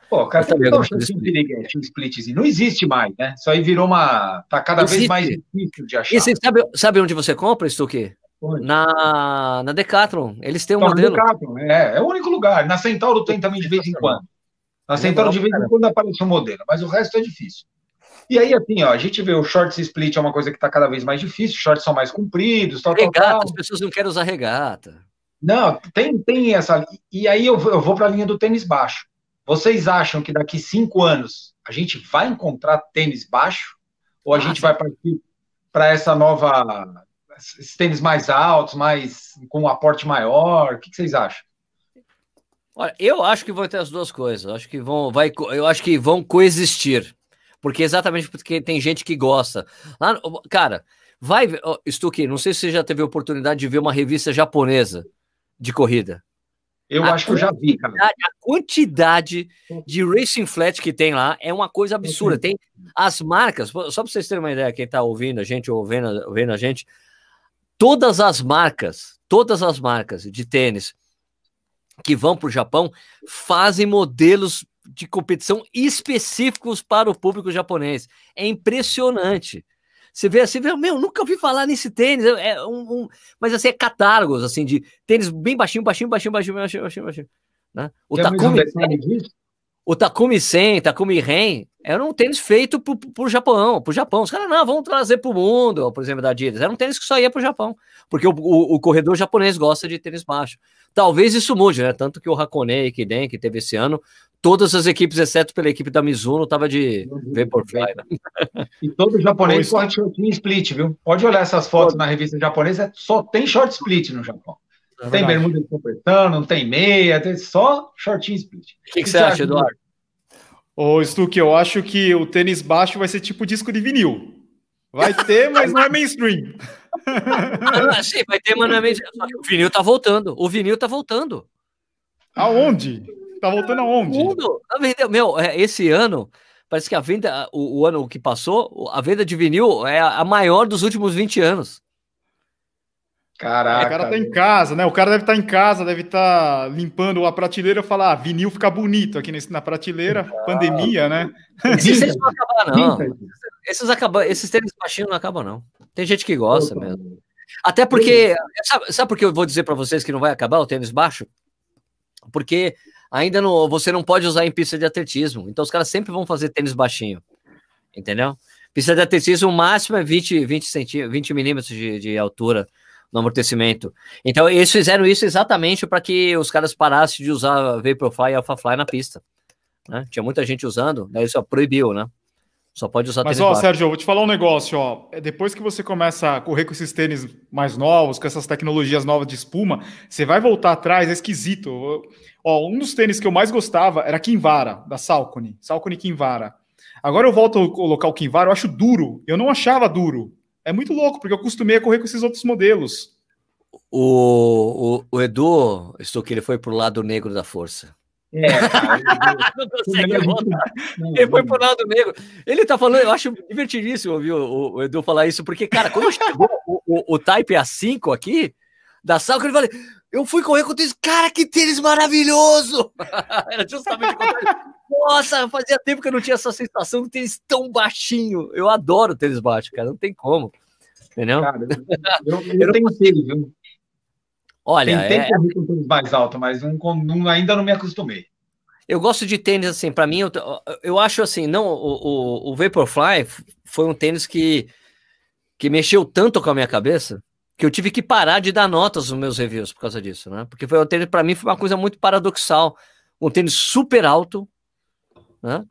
Pô, cara, tem um short splitzinho. Não existe mais, né? Isso aí virou uma. Tá cada existe. vez mais difícil de achar. E você sabe, sabe onde você compra, Stuque? Na, na Decathlon. Eles têm um Só modelo. Decathlon, é, é o único lugar. Na Centauro tem também de vez em quando. Na Centauro de vez em quando aparece um modelo, mas o resto é difícil. E aí, assim, ó, a gente vê o shorts split é uma coisa que está cada vez mais difícil, shorts são mais compridos, tal, regata, tal, tal. as pessoas não querem usar regata. Não, tem, tem essa. E aí eu, eu vou para a linha do tênis baixo. Vocês acham que daqui cinco anos a gente vai encontrar tênis baixo? Ou a ah, gente sim. vai partir para essa nova tênis mais altos, mais com um aporte maior? O que, que vocês acham? Olha, eu acho que vão ter as duas coisas. Acho que vão, vai, eu acho que vão coexistir, porque exatamente porque tem gente que gosta. Lá, cara, vai, oh, Stuque, não sei se você já teve a oportunidade de ver uma revista japonesa de corrida. Eu a acho que eu já vi, cara. A quantidade de racing flat que tem lá é uma coisa absurda. Tem as marcas, só para vocês terem uma ideia, quem está ouvindo a gente ou vendo, vendo a gente, todas as marcas, todas as marcas de tênis que vão para o Japão fazem modelos de competição específicos para o público japonês. É impressionante. Você vê assim, meu, nunca ouvi falar nesse tênis. É, é um, um, mas assim, é catálogos assim de tênis bem baixinho, baixinho, baixinho, baixinho, baixinho, baixinho, baixinho. Né? O, Takumi, o Takumi 100, Takumi Ren, era um tênis feito pro, pro Japão, pro Japão. Os caras, não, vamos trazer pro mundo, por exemplo, da Adidas. Era um tênis que só ia pro Japão, porque o, o, o corredor japonês gosta de tênis baixo. Talvez isso mude, né? Tanto que o Hakone Kiden, que teve esse ano, todas as equipes, exceto pela equipe da Mizuno, tava de Vaporfly. Né? E todo japonês corre shortinho split, viu? Pode olhar essas fotos na revista japonesa, só tem short split no Japão. É tem bermuda de completando, não tem meia, tem só shortinho split. O que, que, você acha, Eduardo? Ô, Stuque, eu acho que o tênis baixo vai ser tipo disco de vinil. Vai ter, mas não é mainstream. ah, sim, vai ter, mas não é mainstream. O vinil tá voltando. O vinil tá voltando. Aonde? Tá voltando aonde? Mundo. Meu, é, esse ano, parece que a venda, o, o, ano que passou, a venda de vinil é a maior dos últimos 20 anos. Caraca. É, o cara tá em casa, né? O cara deve estar tá em casa, deve estar tá limpando a prateleira e falar: ah, vinil fica bonito aqui nesse, na prateleira, ah, pandemia, né? Esses <laughs> tênis não acabam, não. Esses, acabam, esses tênis baixinhos não acabam, não. Tem gente que gosta mesmo. Até porque. Sabe, sabe por que eu vou dizer para vocês que não vai acabar o tênis baixo? Porque ainda não, você não pode usar em pista de atletismo. Então os caras sempre vão fazer tênis baixinho. Entendeu? Pista de atletismo, o máximo é 20, 20, centí 20 milímetros de, de altura no amortecimento. Então eles fizeram isso exatamente para que os caras parassem de usar Vaporfly e AlphaFly na pista. Né? Tinha muita gente usando, daí só proibiu, né? Só pode usar Mas, ó, baixo. Sérgio, eu vou te falar um negócio, ó. É, depois que você começa a correr com esses tênis mais novos, com essas tecnologias novas de espuma, você vai voltar atrás, é esquisito. Ó, um dos tênis que eu mais gostava era Kinvara, da Salcone. Salcone Kinvara. Agora eu volto a colocar o Kinvara, eu acho duro. Eu não achava duro. É muito louco, porque eu costumei a correr com esses outros modelos. O, o, o Edu, estou que ele foi pro lado negro da força. É, <laughs> cara, não consegue voltar. Ele foi pro lado negro. Ele tá falando, eu acho divertidíssimo ouvir o, o Edu falar isso, porque, cara, quando chegou o, o, o Type A5 aqui, da sala, que ele falei, eu fui correr com o tênis, cara, que tênis maravilhoso! <laughs> Era justamente o contrário. Nossa, fazia tempo que eu não tinha essa sensação de tênis tão baixinho. Eu adoro tênis baixo, cara, não tem como. Entendeu? Cara, eu, eu, eu tenho tênis, viu? Olha, Tentei é... correr com tênis mais alto, mas não, não, ainda não me acostumei. Eu gosto de tênis assim, para mim, eu, eu acho assim, não, o, o, o Vaporfly foi um tênis que, que mexeu tanto com a minha cabeça que eu tive que parar de dar notas nos meus reviews por causa disso, né? Porque foi um tênis, para mim, foi uma coisa muito paradoxal. Um tênis super alto, né?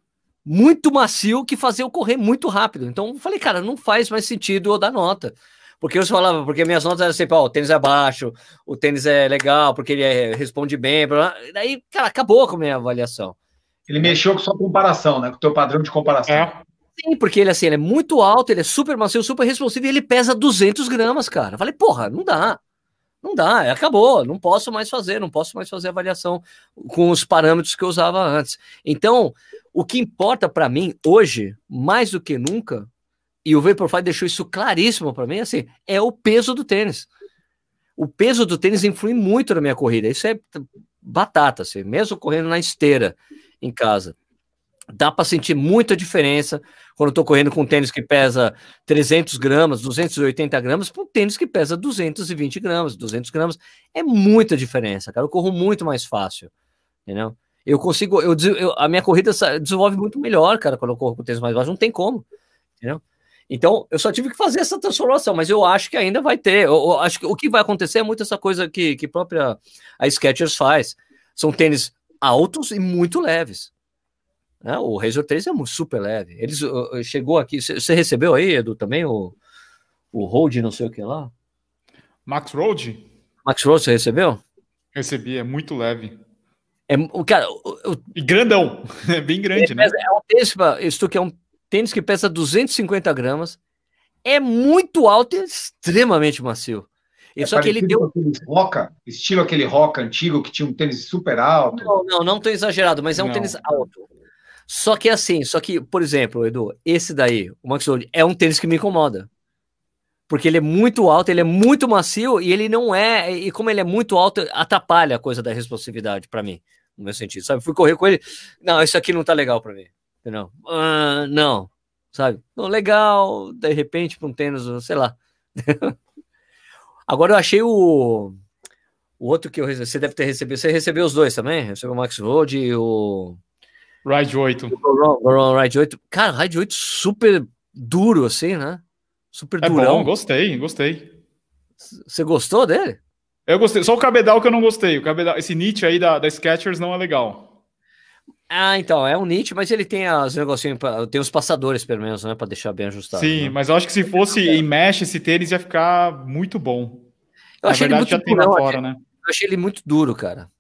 Muito macio que fazia eu correr muito rápido. Então, eu falei, cara, não faz mais sentido eu dar nota. Porque eu falava, porque minhas notas eram sempre, ó, o tênis é baixo, o tênis é legal, porque ele é, responde bem. Blá, blá. Daí, cara, acabou com a minha avaliação. Ele mexeu com sua comparação, né? Com o teu padrão de comparação. É. Sim, porque ele assim, ele é muito alto, ele é super macio, super responsivo e ele pesa 200 gramas, cara. Eu falei, porra, não dá. Não dá, acabou, não posso mais fazer, não posso mais fazer avaliação com os parâmetros que eu usava antes. Então, o que importa para mim hoje, mais do que nunca, e o Vaporfly deixou isso claríssimo para mim, assim, é o peso do tênis. O peso do tênis influi muito na minha corrida. Isso é batata, assim, mesmo correndo na esteira em casa. Dá para sentir muita diferença quando eu tô correndo com um tênis que pesa 300 gramas, 280 gramas, para um tênis que pesa 220 gramas, 200 gramas. É muita diferença, cara. Eu corro muito mais fácil, entendeu? Eu consigo, eu, eu a minha corrida desenvolve muito melhor, cara, quando eu corro com tênis mais baixo. Não tem como, entendeu? Então, eu só tive que fazer essa transformação, mas eu acho que ainda vai ter. Eu, eu acho que o que vai acontecer é muito essa coisa que, que própria a Skechers faz. São tênis altos e muito leves. Né? O Razor 3 é super leve. Eles uh, chegou aqui. Você recebeu aí, Edu, também o, o Hold, não sei o que lá? Max Road? Max Road, você recebeu? Recebi, é muito leve. É, o cara, o, e grandão, <laughs> é bem grande, é, né? É um tênis, isso que é um tênis que pesa 250 gramas, é muito alto e extremamente macio. É só que ele deu. Roca, estilo aquele roca antigo que tinha um tênis super alto. Não, não, não tô exagerado, mas é um não. tênis alto. Só que assim, só que, por exemplo, Edu, esse daí, o Max Road, é um tênis que me incomoda. Porque ele é muito alto, ele é muito macio e ele não é. E como ele é muito alto, atrapalha a coisa da responsividade para mim, no meu sentido. Sabe? Fui correr com ele. Não, isso aqui não tá legal para mim. Entendeu? Uh, não. Sabe? Não, legal, de repente, para um tênis, sei lá. <laughs> Agora eu achei o. O outro que eu recebi, você deve ter recebido. Você recebeu os dois também? Recebeu o Max Road e o. Ride 8. O Ride 8. Cara, Ride 8 super duro, assim, né? Super é durão. Bom, gostei, gostei. Você gostou dele? Eu gostei. Só o cabedal que eu não gostei. O cabedal, esse Nietzsche aí da, da Skechers não é legal. Ah, então, é um Nietzsche, mas ele tem as negocinhos, tem os passadores, pelo menos, né, para deixar bem ajustado. Sim, né? mas eu acho que se fosse em mesh, esse tênis ia ficar muito bom. Eu Na achei verdade, ele muito já duro, tem fora, né? Eu achei ele muito duro, cara.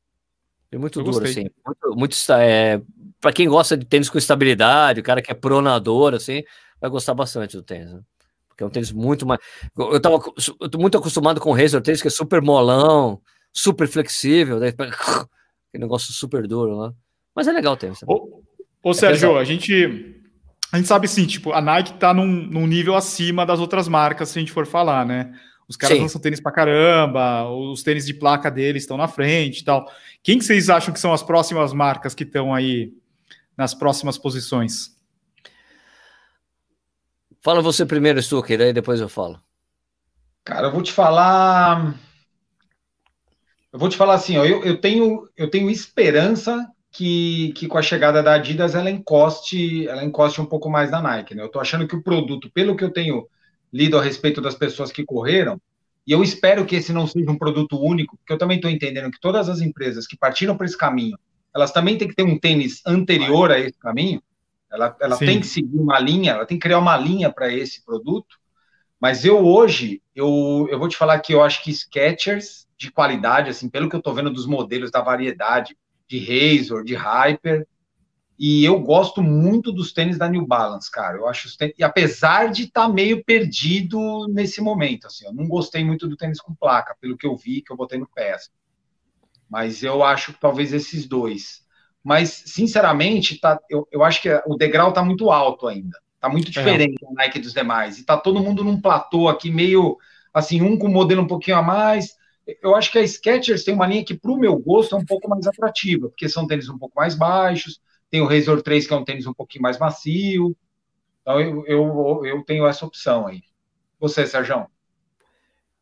Ele é muito eu duro, gostei. assim. Muito, muito é, para quem gosta de tênis com estabilidade, o cara que é pronador, assim, vai gostar bastante do tênis. Né? Porque é um tênis muito mais. Eu, tava, eu tô muito acostumado com o Razor tênis, que é super molão, super flexível, né? <laughs> aquele negócio super duro, né? Mas é legal o tênis. Ô, ô é Sérgio, pesado. a gente. A gente sabe sim, tipo, a Nike tá num, num nível acima das outras marcas, se a gente for falar, né? Os caras Sim. lançam tênis pra caramba, os tênis de placa deles estão na frente e tal. Quem que vocês acham que são as próximas marcas que estão aí nas próximas posições? Fala você primeiro, Stucker, aí depois eu falo. Cara, eu vou te falar. Eu vou te falar assim, ó, eu, eu, tenho, eu tenho esperança que, que com a chegada da Adidas ela encoste, ela encoste um pouco mais na Nike, né? Eu tô achando que o produto, pelo que eu tenho lido a respeito das pessoas que correram, e eu espero que esse não seja um produto único, porque eu também estou entendendo que todas as empresas que partiram para esse caminho, elas também têm que ter um tênis anterior a esse caminho, ela, ela tem que seguir uma linha, ela tem que criar uma linha para esse produto, mas eu hoje, eu, eu vou te falar que eu acho que Skechers de qualidade, assim, pelo que eu estou vendo dos modelos da variedade, de Razor, de Hyper, e eu gosto muito dos tênis da New Balance, cara. Eu acho os tênis, e apesar de estar tá meio perdido nesse momento, assim, eu não gostei muito do tênis com placa, pelo que eu vi, que eu botei no pé. Assim. Mas eu acho que talvez esses dois. Mas, sinceramente, tá, eu, eu acho que o degrau tá muito alto ainda. Tá muito é. diferente é. do Nike dos demais. E tá todo mundo num platô aqui, meio assim, um com modelo um pouquinho a mais. Eu acho que a Skechers tem uma linha que, para o meu gosto, é um pouco mais atrativa, porque são tênis um pouco mais baixos tem o Razor 3, que é um tênis um pouquinho mais macio. Então, eu, eu, eu tenho essa opção aí. Você, Sérgio?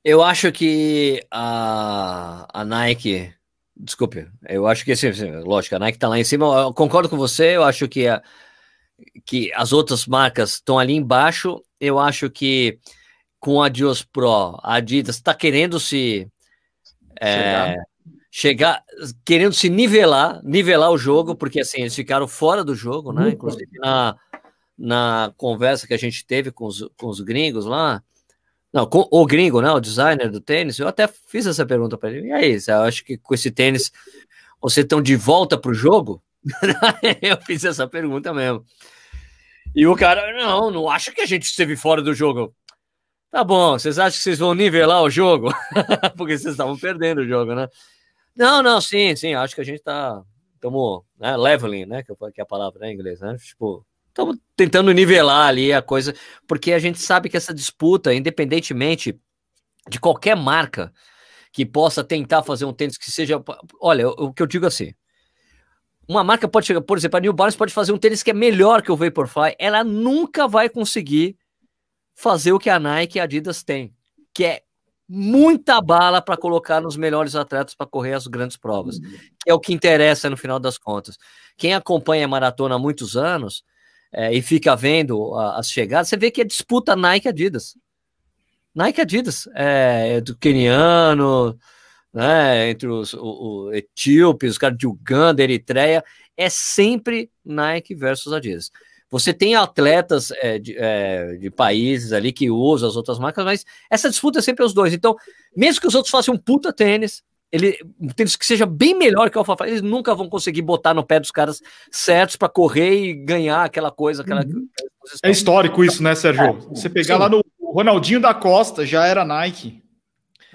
Eu acho que a, a Nike. Desculpe, eu acho que, assim, lógico, a Nike tá lá em cima. Eu concordo com você, eu acho que, a, que as outras marcas estão ali embaixo. Eu acho que com a Adios Pro, a Adidas está querendo se. É, chegar querendo se nivelar, nivelar o jogo, porque assim, eles ficaram fora do jogo, né? Inclusive na, na conversa que a gente teve com os, com os gringos lá, não, com o gringo, né? O designer do tênis, eu até fiz essa pergunta para ele. E aí, você acha que com esse tênis vocês estão de volta para o jogo? <laughs> eu fiz essa pergunta mesmo. E o cara, não, não acho que a gente esteve fora do jogo. Tá bom, vocês acham que vocês vão nivelar o jogo? <laughs> Porque vocês estavam perdendo o jogo, né? Não, não, sim, sim. Acho que a gente tá. Estamos né, leveling, né? Que é a palavra né, em inglês, né? Tipo, estamos tentando nivelar ali a coisa, porque a gente sabe que essa disputa, independentemente de qualquer marca que possa tentar fazer um tênis que seja. Olha, o que eu digo assim. Uma marca pode chegar, por exemplo, a New Balance pode fazer um tênis que é melhor que o Vaporfly, ela nunca vai conseguir fazer o que a Nike e a Adidas têm, que é muita bala para colocar nos melhores atletas para correr as grandes provas, uhum. que é o que interessa no final das contas. Quem acompanha a maratona há muitos anos é, e fica vendo a, as chegadas, você vê que é disputa Nike Adidas. Nike Adidas, é, é do keniano, né, entre os o, o etíopes, os caras de Uganda, Eritreia, é sempre Nike versus Adidas. Você tem atletas é, de, é, de, países ali que usam as outras marcas, mas essa disputa é sempre os dois. Então, mesmo que os outros façam um puta tênis, ele tênis que seja bem melhor que o Alpha eles nunca vão conseguir botar no pé dos caras certos para correr e ganhar aquela coisa. Aquela... Uhum. É histórico isso, né, Sérgio? É, Você pegar sim. lá no Ronaldinho da Costa, já era Nike.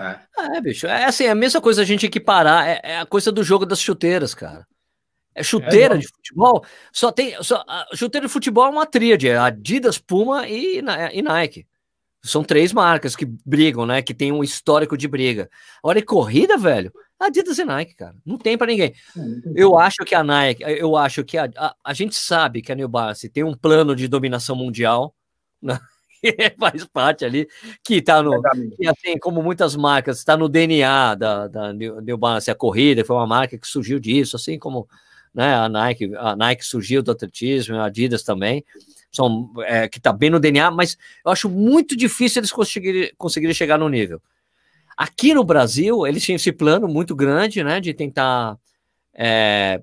É. é, bicho. É assim, é a mesma coisa a gente equiparar. É, é a coisa do jogo das chuteiras, cara. É chuteira é, de futebol. Só tem. Só, chuteira de futebol é uma tríade: é Adidas, Puma e, e Nike. São três marcas que brigam, né? Que tem um histórico de briga. Olha, corrida, velho. Adidas e Nike, cara. Não tem para ninguém. Eu acho que a Nike, eu acho que a, a, a gente sabe que a New Balance tem um plano de dominação mundial. <laughs> Né? faz parte ali, que tá no. Que, assim, como muitas marcas, está no DNA da, da New Balance, a corrida, foi uma marca que surgiu disso, assim como né, a Nike, a Nike surgiu do atletismo, a Adidas também, são, é, que está bem no DNA, mas eu acho muito difícil eles conseguirem, conseguirem chegar no nível. Aqui no Brasil, eles tinham esse plano muito grande, né, de tentar. É,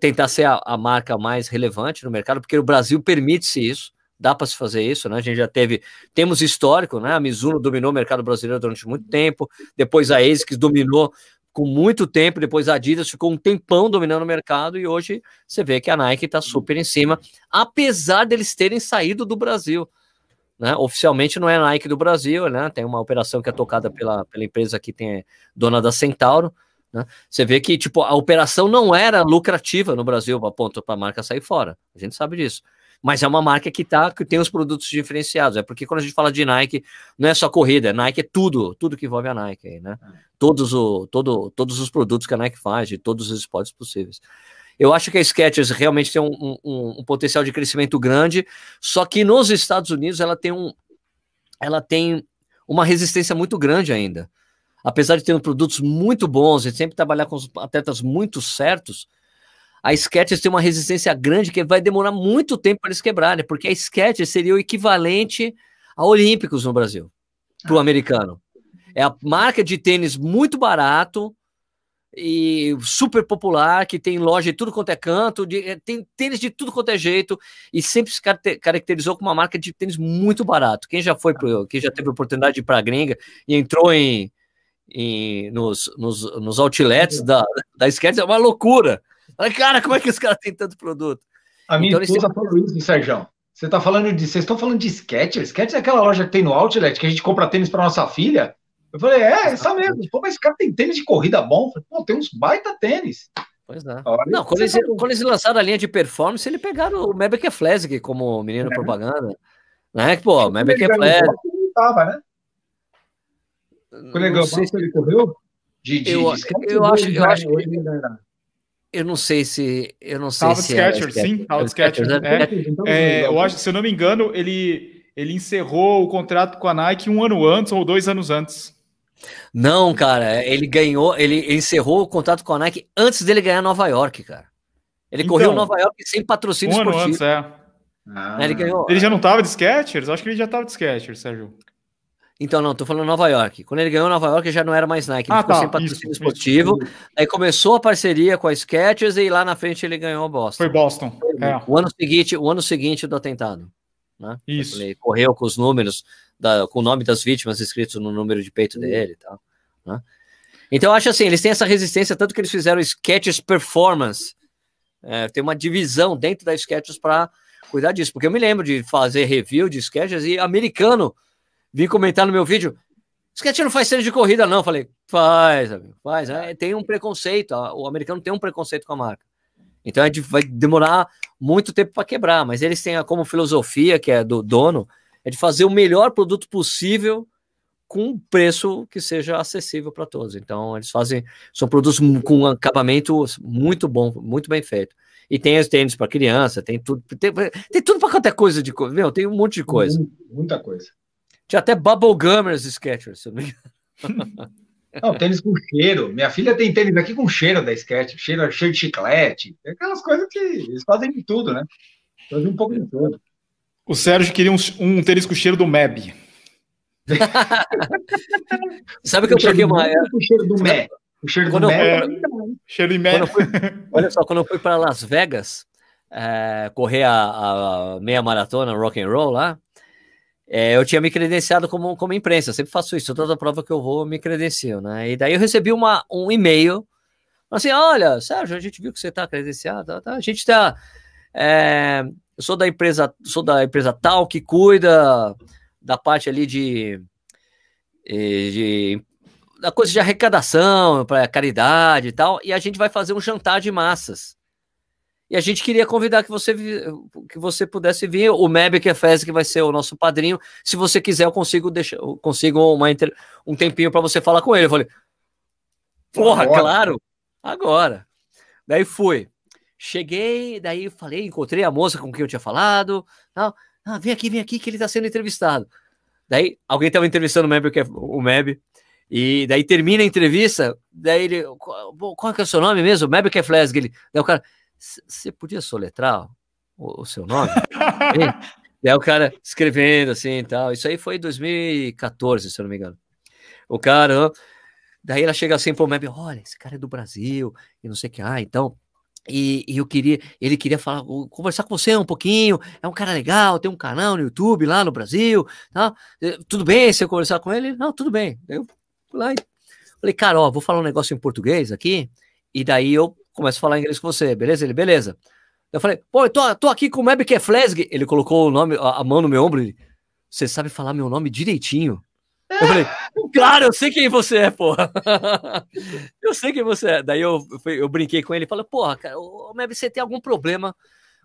tentar ser a, a marca mais relevante no mercado, porque o Brasil permite-se isso dá para se fazer isso, né? A gente já teve, temos histórico, né? A Mizuno dominou o mercado brasileiro durante muito tempo, depois a ASICS dominou com muito tempo, depois a Adidas ficou um tempão dominando o mercado e hoje você vê que a Nike está super em cima, apesar deles terem saído do Brasil. Né? Oficialmente não é Nike do Brasil, né? Tem uma operação que é tocada pela, pela empresa que tem dona da Centauro. Né? Você vê que tipo a operação não era lucrativa no Brasil a ponto para a marca sair fora. A gente sabe disso mas é uma marca que, tá, que tem os produtos diferenciados. É porque quando a gente fala de Nike, não é só corrida, é Nike é tudo, tudo que envolve a Nike, né? É. Todos, o, todo, todos os produtos que a Nike faz, de todos os esportes possíveis. Eu acho que a Skechers realmente tem um, um, um, potencial de crescimento grande, só que nos Estados Unidos ela tem, um, ela tem uma resistência muito grande ainda. Apesar de ter produtos muito bons e sempre trabalhar com os atletas muito certos, a Skechers tem uma resistência grande que vai demorar muito tempo para eles quebrarem, porque a Skechers seria o equivalente a Olímpicos no Brasil, para o ah. americano. É a marca de tênis muito barato e super popular, que tem loja de tudo quanto é canto, de, é, tem tênis de tudo quanto é jeito, e sempre se caracterizou como uma marca de tênis muito barato. Quem já foi pro, quem já teve a oportunidade de ir para a gringa e entrou em, em nos, nos, nos outlets da, da Skechers, é uma loucura. Cara, como é que os caras têm tanto produto? A minha então, esposa falou isso, Sérgio. Você tá falando de. Vocês estão falando de Skechers? Skechers é aquela loja que tem no Outlet que a gente compra tênis para nossa filha? Eu falei, é, essa mesmo. Pô, mas esse cara tem tênis de corrida bom. falei, Pô, tem uns baita tênis. Pois é. Olha, não, quando eles, tá quando eles, lançaram a linha de performance, eles pegaram o Mavic Flash como menino é. propaganda. Né? Pô, o Mavic Flash. Tava, né? Quando ele, se... ele correu? De, de, eu, de eu, acho, eu acho que eu não sei se. Eu não sei se. Sketcher, sim, Tava Sketcher. É, é, eu acho, se eu não me engano, ele, ele encerrou o contrato com a Nike um ano antes ou dois anos antes. Não, cara, ele ganhou, ele encerrou o contrato com a Nike antes dele ganhar Nova York, cara. Ele então, correu Nova York sem patrocínio um ano esportivo. Antes, é. Ah. Ele ganhou. Ele já não estava de Skechers? Acho que ele já estava de Skechers, Sérgio. Então, não, tô falando Nova York. Quando ele ganhou Nova York, já não era mais Nike, ele ah, ficou tá, sem patrocínio isso, esportivo. Isso. Aí começou a parceria com a Skechers e lá na frente ele ganhou Boston. Foi Boston. É. O ano seguinte, o ano seguinte do atentado. Né? Isso. Ele correu com os números, da, com o nome das vítimas escritos no número de peito dele e tal. Né? Então, eu acho assim, eles têm essa resistência, tanto que eles fizeram Sketches Performance. É, tem uma divisão dentro da Sketches para cuidar disso, porque eu me lembro de fazer review de Sketches e americano vim comentar no meu vídeo. Sketch não faz cena de corrida, não. Falei, faz, amigo, faz. É, tem um preconceito. O americano tem um preconceito com a marca. Então a gente vai demorar muito tempo para quebrar, mas eles têm como filosofia, que é do dono, é de fazer o melhor produto possível com um preço que seja acessível para todos. Então eles fazem, são produtos com um acabamento muito bom, muito bem feito. E tem os tênis para criança, tem tudo, tem, tem tudo para qualquer coisa de coisa, tem um monte de coisa. Muita coisa. Tinha até Bubble Gummers Skechers, se não me engano. <laughs> Não, tênis com cheiro. Minha filha tem tênis aqui com cheiro da Sketch, cheiro, cheiro de chiclete. É aquelas coisas que eles fazem de tudo, né? Fazem um pouco de tudo. O Sérgio queria um, um tênis com cheiro do Meb. <laughs> Sabe que eu troquei uma. O cheiro do Meb. O cheiro do Meb. É, cheiro de Meb. <laughs> Olha só, quando eu fui para Las Vegas, é, correr a, a, meia maratona rock and roll lá, é, eu tinha me credenciado como, como imprensa. Eu sempre faço isso, toda prova que eu vou, eu me credencio, né? E daí eu recebi uma, um e-mail assim: olha, Sérgio, a gente viu que você está credenciado, tá, tá, a gente está. É, eu sou da empresa, sou da empresa tal que cuida da parte ali de, de da coisa de arrecadação para caridade e tal, e a gente vai fazer um jantar de massas. E a gente queria convidar que você que você pudesse vir, o Meb que é Fez, que vai ser o nosso padrinho. Se você quiser, eu consigo deixar, eu consigo uma, um tempinho para você falar com ele. Eu falei, porra, agora. claro, agora. Daí fui. Cheguei, daí falei, encontrei a moça com quem eu tinha falado. Não, ah, vem aqui, vem aqui, que ele está sendo entrevistado. Daí alguém estava entrevistando o Meb, que é o Meb. E daí termina a entrevista, daí ele, qual, qual é, é o seu nome mesmo? Meb que é Flesg. Daí o cara, você podia soletrar o, o seu nome? Daí o cara escrevendo assim e tal. Isso aí foi em 2014, se eu não me engano. O cara, daí ela chega assim pro Meb, olha, esse cara é do Brasil, e não sei o que, ah, então. E, e, eu queria, ele queria falar, conversar com você um pouquinho. É um cara legal, tem um canal no YouTube lá no Brasil. Tá? Tudo bem se eu conversar com ele? Não, tudo bem. Eu fui lá e falei, cara, ó, vou falar um negócio em português aqui. E daí eu começo a falar inglês com você, beleza? Ele, beleza. Eu falei, pô, eu tô, tô aqui com o Meb que é. Ele colocou o nome, a, a mão no meu ombro. Ele, você sabe falar meu nome direitinho? Eu falei, <laughs> claro, eu sei quem você é, porra. <laughs> eu sei quem você é. Daí eu, eu brinquei com ele e falei, porra, cara, o Meb, você tem algum problema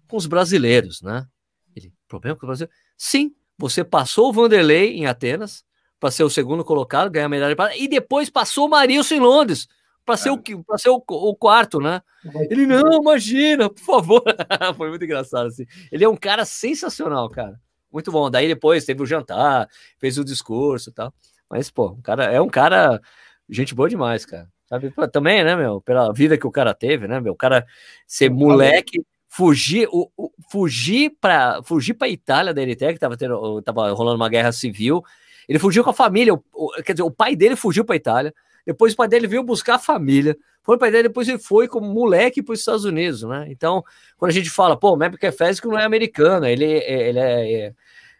com os brasileiros, né? Ele, problema com os brasileiros? Sim, você passou o Vanderlei em Atenas para ser o segundo colocado, ganhar a medalha de prata, e depois passou o Marilson em Londres para ser, o, pra ser o, o, quarto, né? Ele, não, imagina, por favor. <laughs> Foi muito engraçado, assim. Ele é um cara sensacional, cara. Muito bom. Daí depois teve o jantar, fez o discurso e tal. Mas, pô, um cara, é um cara, gente boa demais, cara. Sabe? Pô, também, né, meu? Pela vida que o cara teve, né, meu? O cara ser moleque, fugir, o, o, fugir para fugir para Itália da Eritreia, que tava, tendo, tava rolando uma guerra civil. Ele fugiu com a família, o, quer dizer, o pai dele fugiu para Itália depois o pai dele veio buscar a família. Foi o pai dele, depois ele foi como moleque para os Estados Unidos, né? Então, quando a gente fala, pô, o Matt Kefes não é americano, ele, ele é, é,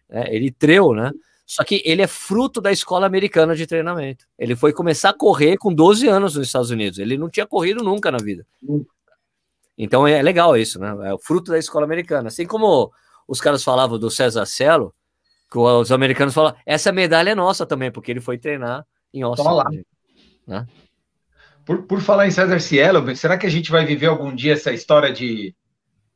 é, ele treu, né? Só que ele é fruto da escola americana de treinamento. Ele foi começar a correr com 12 anos nos Estados Unidos. Ele não tinha corrido nunca na vida. Então é legal isso, né? É o fruto da escola americana. Assim como os caras falavam do César Cielo, que os americanos falam, essa medalha é nossa também, porque ele foi treinar em Austin. Né? Por, por falar em César Cielo, será que a gente vai viver algum dia essa história de,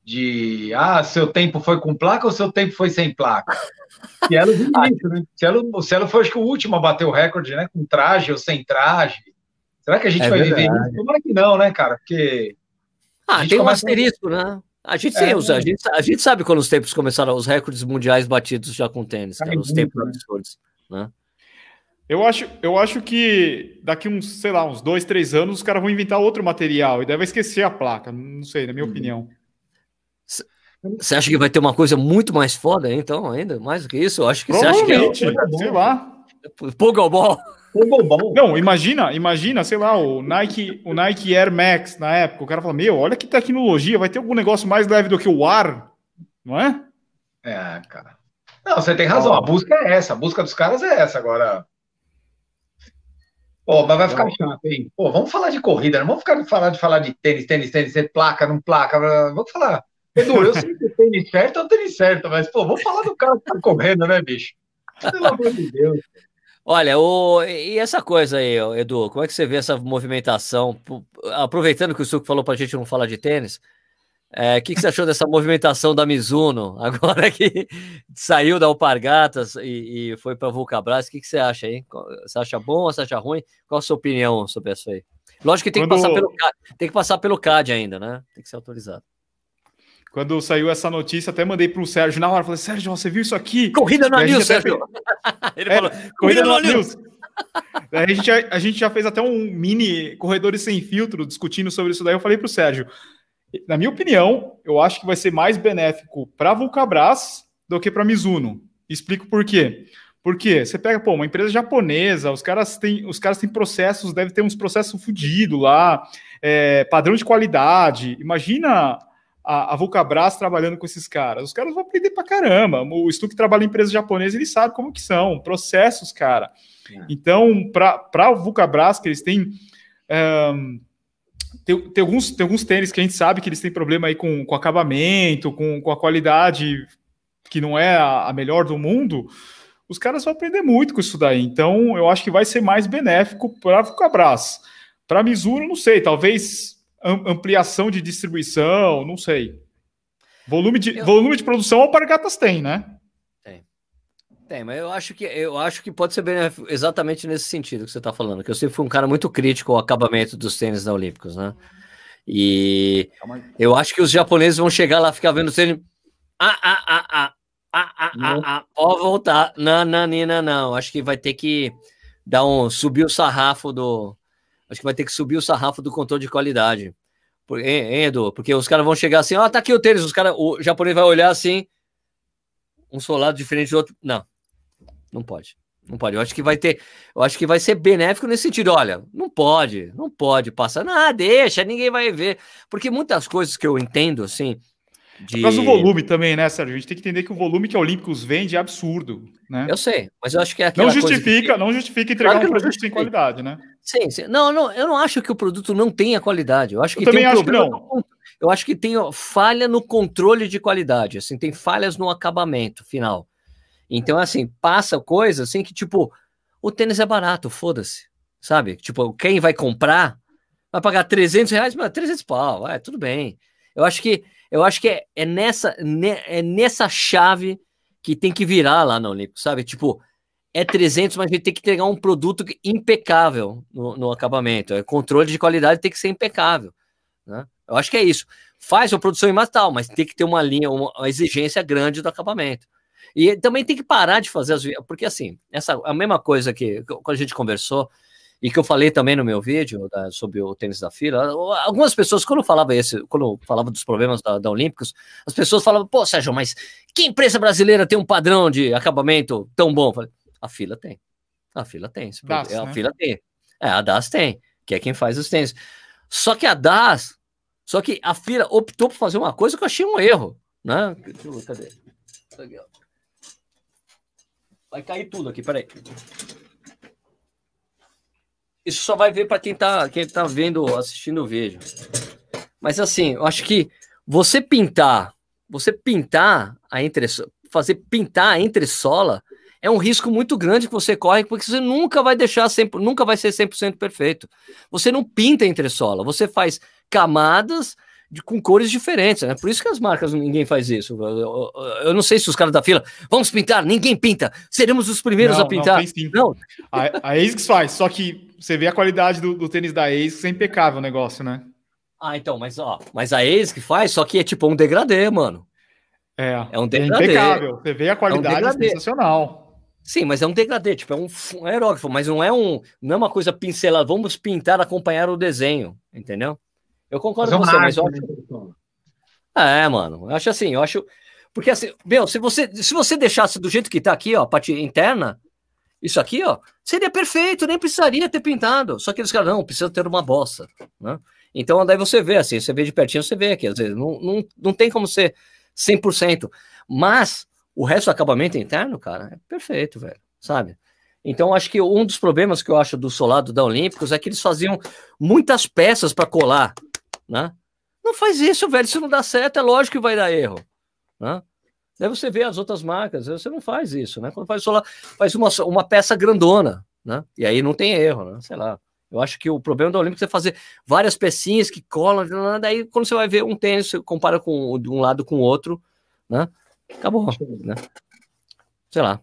de ah, seu tempo foi com placa ou seu tempo foi sem placa? <laughs> Cielo, muito, né? Cielo, o Cielo foi acho que o último a bater o recorde, né? Com traje ou sem traje. Será que a gente é vai verdade. viver isso? Tomara que não, né, cara? Porque. Ah, tem um asterisco, a... né? A gente, sim, é, a, gente, a gente sabe quando os tempos começaram, os recordes mundiais batidos já com tênis, cara, os tempos né? absurdos, né? Eu acho, eu acho que daqui uns, sei lá, uns dois, três anos, os caras vão inventar outro material e deve esquecer a placa. Não sei, na minha uhum. opinião. Você acha que vai ter uma coisa muito mais foda, então, ainda? Mais do que isso? Eu acho que você acha que é. Sei lá. Pogobol. Não, imagina, imagina, sei lá, o Nike, o Nike Air Max na época. O cara fala: Meu, olha que tecnologia, vai ter algum negócio mais leve do que o ar, não é? É, cara. Não, você tem razão. A busca é essa. A busca dos caras é essa. Agora, Pô, mas vai ficar chato, hein? Pô, vamos falar de corrida, não vamos ficar falar de falar de tênis, tênis, tênis, tênis placa, não placa. Vamos falar. Edu, eu sei que tênis certo é o tênis certo, mas, pô, vamos falar do cara que tá correndo, né, bicho? Pelo amor de Deus. Olha, o, e essa coisa aí, Edu, como é que você vê essa movimentação? Aproveitando que o Suco falou pra gente não falar de tênis, o é, que, que, você achou dessa movimentação da Mizuno, <laughs> agora que saiu da Alpargatas e, e foi para Vulcabras? O que, que, você acha aí? Você acha bom ou você acha ruim? Qual a sua opinião sobre isso aí? Lógico que tem, Quando... que passar pelo, tem que passar pelo CAD ainda, né? Tem que ser autorizado. Quando saiu essa notícia, até mandei para o Sérgio na hora. Falei, Sérgio, você viu isso aqui? Corrida no News, Sérgio. <laughs> Ele é, falou, corrida no News. a, gente já, a gente já fez até um mini Corredores Sem Filtro discutindo sobre isso daí. Eu falei para o Sérgio, na minha opinião, eu acho que vai ser mais benéfico para a Vulcabras do que para a Mizuno. Explico por quê. Porque você pega, pô, uma empresa japonesa, os caras têm, os caras têm processos, deve ter uns processos fodidos lá, é, padrão de qualidade. Imagina a, a Vulcabras trabalhando com esses caras. Os caras vão aprender pra caramba. O Stu que trabalha em empresa japonesa, ele sabe como que são, processos, cara. É. Então, para a Vulcabras, que eles têm. Um, tem, tem, alguns, tem alguns tênis que a gente sabe que eles têm problema aí com, com acabamento, com, com a qualidade que não é a, a melhor do mundo. Os caras vão aprender muito com isso daí. Então, eu acho que vai ser mais benéfico para a Vulcabras. Para a Mizuno, não sei, talvez ampliação de distribuição, não sei. Volume de, eu... volume de produção Alpargatas tem, né? Tem. Mas eu acho que eu acho que pode ser bem exatamente nesse sentido que você está falando, que eu sempre fui um cara muito crítico ao acabamento dos tênis da Olímpicos, né? E eu acho que os japoneses vão chegar lá ficar vendo o tênis. Ah, ah, ah, ah, ah, ah, ah, ah, pode voltar. Não, não, não, não. Acho que vai ter que dar um subir o sarrafo do, acho que vai ter que subir o sarrafo do controle de qualidade. Por, hein, Edu? Porque os caras vão chegar assim, ó, oh, tá aqui o tênis, os cara, o japonês vai olhar assim, um solado diferente do outro. Não, não pode. Não pode. Eu acho que vai ter, eu acho que vai ser benéfico nesse sentido. Olha, não pode, não pode passar. Não, deixa, ninguém vai ver. Porque muitas coisas que eu entendo, assim, de... Por causa do volume também, né, Sérgio? A gente tem que entender que o volume que a Olímpicos vende é absurdo, né? Eu sei, mas eu acho que é Não justifica, que... não justifica entregar claro um produto sem qualidade, né? Sim, sim. Não, não, eu não acho que o produto não tenha qualidade. Eu acho que eu também um acho que não. Eu acho que tem falha no controle de qualidade, assim, tem falhas no acabamento final. Então, assim, passa coisa assim que, tipo, o tênis é barato, foda-se, sabe? Tipo, quem vai comprar vai pagar 300 reais, mas 300 pau, é, tudo bem. Eu acho que eu acho que é, é nessa é nessa chave que tem que virar lá na Olímpico, sabe? Tipo, é 300, mas a gente tem que entregar um produto impecável no, no acabamento. O controle de qualidade tem que ser impecável. Né? Eu acho que é isso. Faz uma produção em tal, mas tem que ter uma linha, uma, exigência grande do acabamento. E também tem que parar de fazer as. Porque, assim, essa a mesma coisa que quando a gente conversou, e que eu falei também no meu vídeo da, sobre o tênis da fila. Algumas pessoas, quando falava esse, quando falava dos problemas da, da Olímpicos, as pessoas falavam, pô, Sérgio, mas que empresa brasileira tem um padrão de acabamento tão bom? Falei, a fila tem. A fila tem. Das, a né? fila tem. É, a DAS tem, que é quem faz os tênis. Só que a DAS, só que a fila optou por fazer uma coisa que eu achei um erro, né? Cadê? Vai cair tudo aqui, peraí. Isso só vai ver para quem tá, quem tá vendo, assistindo o vídeo. Mas assim, eu acho que você pintar, você pintar a entre fazer pintar a entressola é um risco muito grande que você corre, porque você nunca vai deixar sempre, nunca vai ser 100% perfeito. Você não pinta a entressola, você faz camadas de, com cores diferentes, né? Por isso que as marcas, ninguém faz isso. Eu, eu, eu não sei se os caras da fila, vamos pintar, ninguém pinta, seremos os primeiros não, a pintar. Não, não. A, a ASICS faz, só que você vê a qualidade do, do tênis da ASICS, é impecável o negócio, né? Ah, então, mas ó, mas a ASICS faz, só que é tipo um degradê, mano. É, é um degradê. É impecável, você vê a qualidade é um sensacional. Sim, mas é um degradê, tipo, é um, um aerógrafo, mas não é um, não é uma coisa pincelada, vamos pintar, acompanhar o desenho, entendeu? Eu concordo com você, mas eu acho. É, mano. Eu acho assim, eu acho. Porque assim, meu, se você, se você deixasse do jeito que tá aqui, ó, a parte interna, isso aqui, ó, seria perfeito, nem precisaria ter pintado. Só que eles caras, não, precisa ter uma bossa, né? Então, daí você vê assim, você vê de pertinho, você vê aqui, às vezes, não, não, não tem como ser 100%. Mas o resto do acabamento interno, cara, é perfeito, velho, sabe? Então, acho que um dos problemas que eu acho do solado da Olímpicos é que eles faziam muitas peças para colar né? Não faz isso, velho. Se não dá certo, é lógico que vai dar erro. Né? Daí você vê as outras marcas, você não faz isso, né? Quando faz solar, faz uma, uma peça grandona, né? E aí não tem erro, né? Sei lá. Eu acho que o problema da Olímpica é fazer várias pecinhas que colam, daí quando você vai ver um tênis, você compara com de um lado com o outro, né? Acabou, né? Sei lá.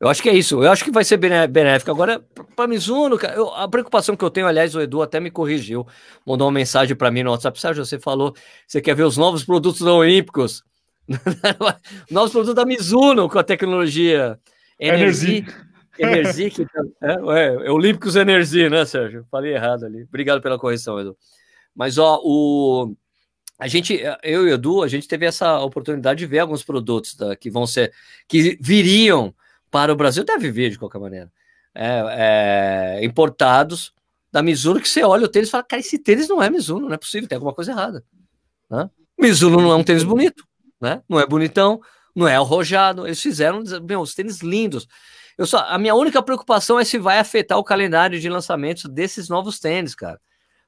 Eu acho que é isso. Eu acho que vai ser benéfico. Agora, para Mizuno, eu, a preocupação que eu tenho, aliás, o Edu até me corrigiu, mandou uma mensagem para mim no WhatsApp. Sérgio, você falou, você quer ver os novos produtos Olímpicos? <laughs> novos produtos da Mizuno com a tecnologia Energy. Energy, que, tá, é, é, é Olímpicos Energy, né, Sérgio? Falei errado ali. Obrigado pela correção, Edu. Mas, ó, o a gente, eu e o Edu, a gente teve essa oportunidade de ver alguns produtos da, que vão ser, que viriam para o Brasil, deve vir de qualquer maneira, é, é, importados da Mizuno, que você olha o tênis e fala, cara, esse tênis não é Mizuno, não é possível, tem alguma coisa errada. Né? Mizuno não é um tênis bonito, né? Não é bonitão, não é arrojado. Eles fizeram meu, os tênis lindos. Eu só, a minha única preocupação é se vai afetar o calendário de lançamentos desses novos tênis, cara.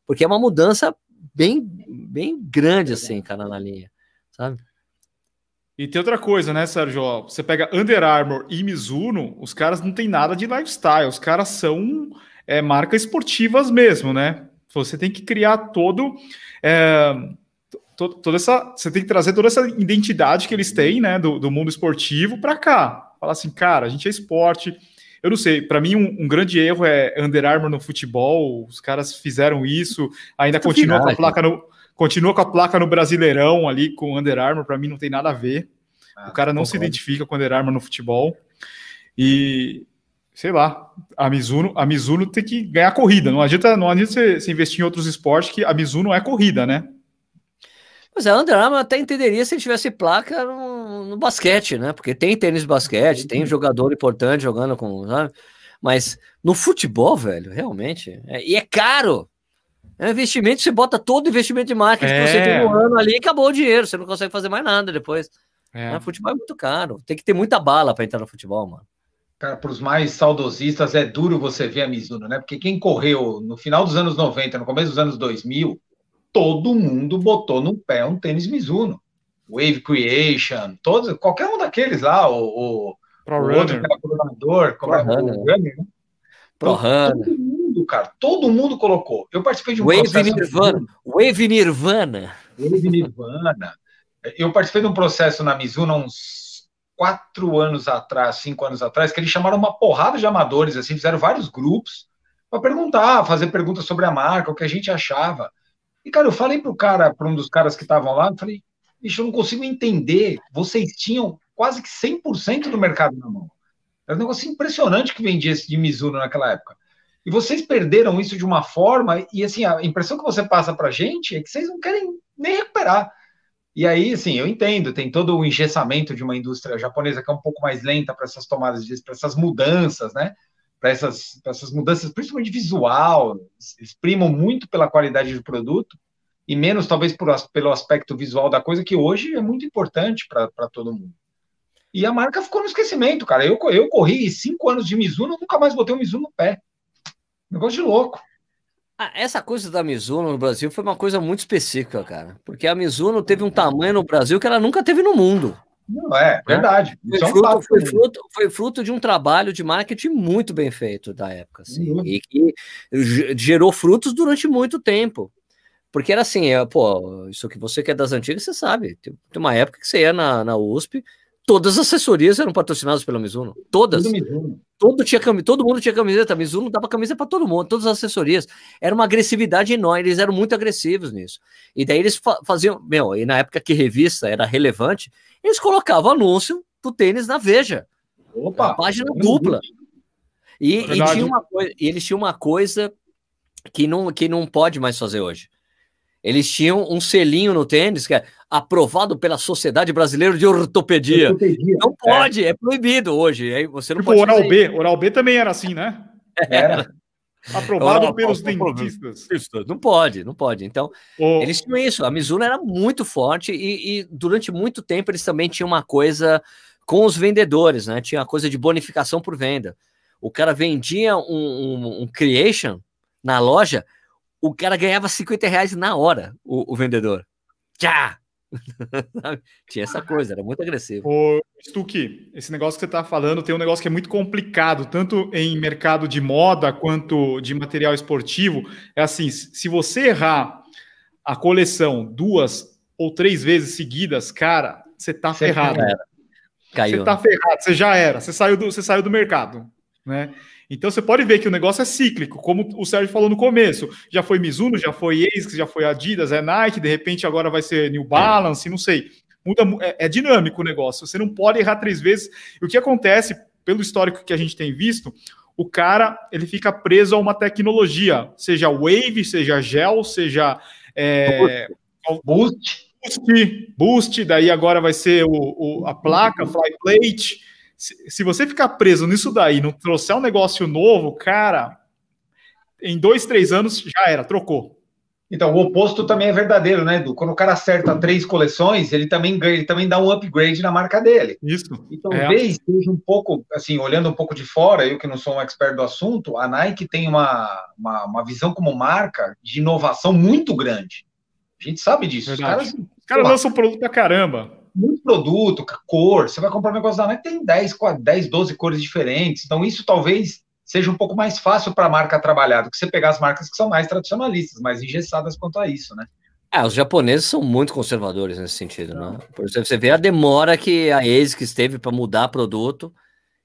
Porque é uma mudança bem, bem grande, assim, cara, na linha, sabe? E tem outra coisa, né, Sérgio? Você pega Under Armour e Mizuno, os caras não tem nada de lifestyle, os caras são é, marcas esportivas mesmo, né? Você tem que criar todo, é, toda essa, você tem que trazer toda essa identidade que eles têm, né, do, do mundo esportivo para cá. Falar assim, cara, a gente é esporte. Eu não sei, para mim um, um, grande erro é Under Armour no futebol. Os caras fizeram isso, ainda continua com a placa no Continua com a placa no Brasileirão ali com o Under Armour, para mim não tem nada a ver. Ah, o cara não concordo. se identifica com o Under Armour no futebol. E sei lá, a Mizuno, a Mizuno tem que ganhar corrida. Não adianta, não adianta você, você investir em outros esportes que a Mizuno é corrida, né? Mas a Under Armour até entenderia se tivesse placa no, no, basquete, né? Porque tem tênis de basquete, tem jogador importante jogando com, sabe? Mas no futebol, velho, realmente. É, e é caro. É um investimento, você bota todo o investimento de marketing é. que você tem no ano ali e acabou o dinheiro, você não consegue fazer mais nada depois. É. Né? Futebol é muito caro, tem que ter muita bala para entrar no futebol, mano. Cara, para os mais saudosistas é duro você ver a Mizuno, né? Porque quem correu no final dos anos 90, no começo dos anos 2000, todo mundo botou no pé um tênis Mizuno. Wave Creation, todos, qualquer um daqueles lá, o, o, Pro o outro que era coordenador, como é o Runner, né? Pro Runner cara. Todo mundo colocou. Eu participei de um Wave processo. Nirvana. Wave Nirvana. Wave Nirvana. Eu participei de um processo na Mizuno há uns quatro anos atrás, cinco anos atrás, que eles chamaram uma porrada de amadores, assim, fizeram vários grupos para perguntar, fazer perguntas sobre a marca, o que a gente achava. E, cara, eu falei pro cara, para um dos caras que estavam lá, eu falei, bicho, eu não consigo entender. Vocês tinham quase que 100% do mercado na mão. Era um negócio impressionante que vendia esse de Mizuno naquela época. E vocês perderam isso de uma forma, e assim, a impressão que você passa para a gente é que vocês não querem nem recuperar. E aí, assim, eu entendo, tem todo o engessamento de uma indústria japonesa que é um pouco mais lenta para essas tomadas de para essas mudanças, né? Para essas, essas mudanças, principalmente visual, exprimam muito pela qualidade do produto e menos, talvez, por, pelo aspecto visual da coisa, que hoje é muito importante para todo mundo. E a marca ficou no esquecimento, cara. Eu, eu corri cinco anos de Mizuno, nunca mais botei um Mizuno no pé. Negócio de louco. Ah, essa coisa da Mizuno no Brasil foi uma coisa muito específica, cara. Porque a Mizuno teve um tamanho no Brasil que ela nunca teve no mundo. Não é, verdade. Foi, é fruto, foi, fruto, foi, fruto, de um trabalho de marketing muito bem feito da época, assim, uhum. e que gerou frutos durante muito tempo. Porque era assim, é, pô, isso que você quer das antigas, você sabe. Tem, tem uma época que você ia na, na USP, todas as assessorias eram patrocinadas pela Mizuno. Todas. Todo, tinha, todo mundo tinha camiseta. A Mizuno dava camisa para todo mundo, todas as assessorias. Era uma agressividade enorme, eles eram muito agressivos nisso. E daí eles faziam, meu, e na época que revista era relevante, eles colocavam anúncio do tênis na Veja. Opa! página dupla. E, e, tinha uma coisa, e eles tinham uma coisa que não, que não pode mais fazer hoje. Eles tinham um selinho no tênis que é aprovado pela Sociedade Brasileira de Ortopedia. Ortopedia. Não pode, é. é. proibido hoje. Aí você não tipo pode Oral B. Oral B também era assim, né? Era. Aprovado pelos dentistas. Não pode, não pode. Então, eles tinham isso. A Mizuno era muito forte e, e, durante muito tempo eles também tinham uma coisa com os vendedores, né? Tinha a coisa de bonificação por venda. O cara vendia um, um, um creation na loja, o cara ganhava 50 reais na hora, o, o vendedor. Tchá! <laughs> Tinha essa coisa, era muito agressivo. Ô, Stuque, esse negócio que você está falando tem um negócio que é muito complicado, tanto em mercado de moda quanto de material esportivo. É assim: se você errar a coleção duas ou três vezes seguidas, cara, você tá você ferrado. Caiu. Você tá ferrado, você já era, você saiu do, você saiu do mercado, né? Então você pode ver que o negócio é cíclico, como o Sérgio falou no começo. Já foi Mizuno, já foi ASICS, já foi Adidas, é Nike, de repente agora vai ser New Balance, não sei. Muda, é, é dinâmico o negócio. Você não pode errar três vezes. E o que acontece, pelo histórico que a gente tem visto, o cara ele fica preso a uma tecnologia, seja Wave, seja Gel, seja é, Boost. Boost, Boost, daí agora vai ser o, o a placa, Flyplate se, você ficar preso nisso daí, não trouxer um negócio novo, cara, em dois, três anos já era, trocou. Então, o oposto também é verdadeiro, né, Edu? Quando o cara acerta três coleções, ele também ganha, ele também dá um upgrade na marca dele. Isso. E talvez é. seja um pouco, assim, olhando um pouco de fora, eu que não sou um expert do assunto, a Nike tem uma, uma, uma visão como marca de inovação muito grande. A gente sabe disso. Verdade. Os caras, Os caras lançam produto pra caramba. Muito produto, cor. Você vai comprar um negócio da Nike, tem 10, 10, 12 cores diferentes. Então, isso talvez seja um pouco mais fácil para a marca trabalhar do que você pegar as marcas que são mais tradicionalistas, mais engessadas quanto a isso, né? É, os japoneses são muito conservadores nesse sentido, né? Por exemplo, você vê a demora que a ASICS teve para mudar produto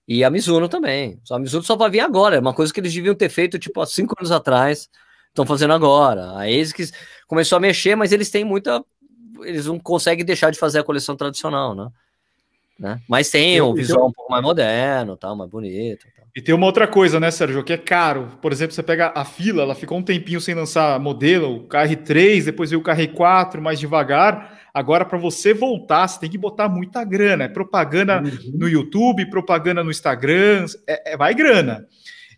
e a Mizuno também. Só a Mizuno só vai vir agora, é uma coisa que eles deviam ter feito tipo há cinco anos atrás, estão fazendo agora. A ASICS começou a mexer, mas eles têm muita, eles não conseguem deixar de fazer a coleção tradicional, né? né? Mas tem um visual um pouco mais moderno, tal, mais bonito. Tal. E tem uma outra coisa, né, Sérgio, que é caro. Por exemplo, você pega a fila, ela ficou um tempinho sem lançar modelo, o KR3, depois veio o KR4 mais devagar. Agora, para você voltar, você tem que botar muita grana. É propaganda uhum. no YouTube, propaganda no Instagram, é, é vai grana.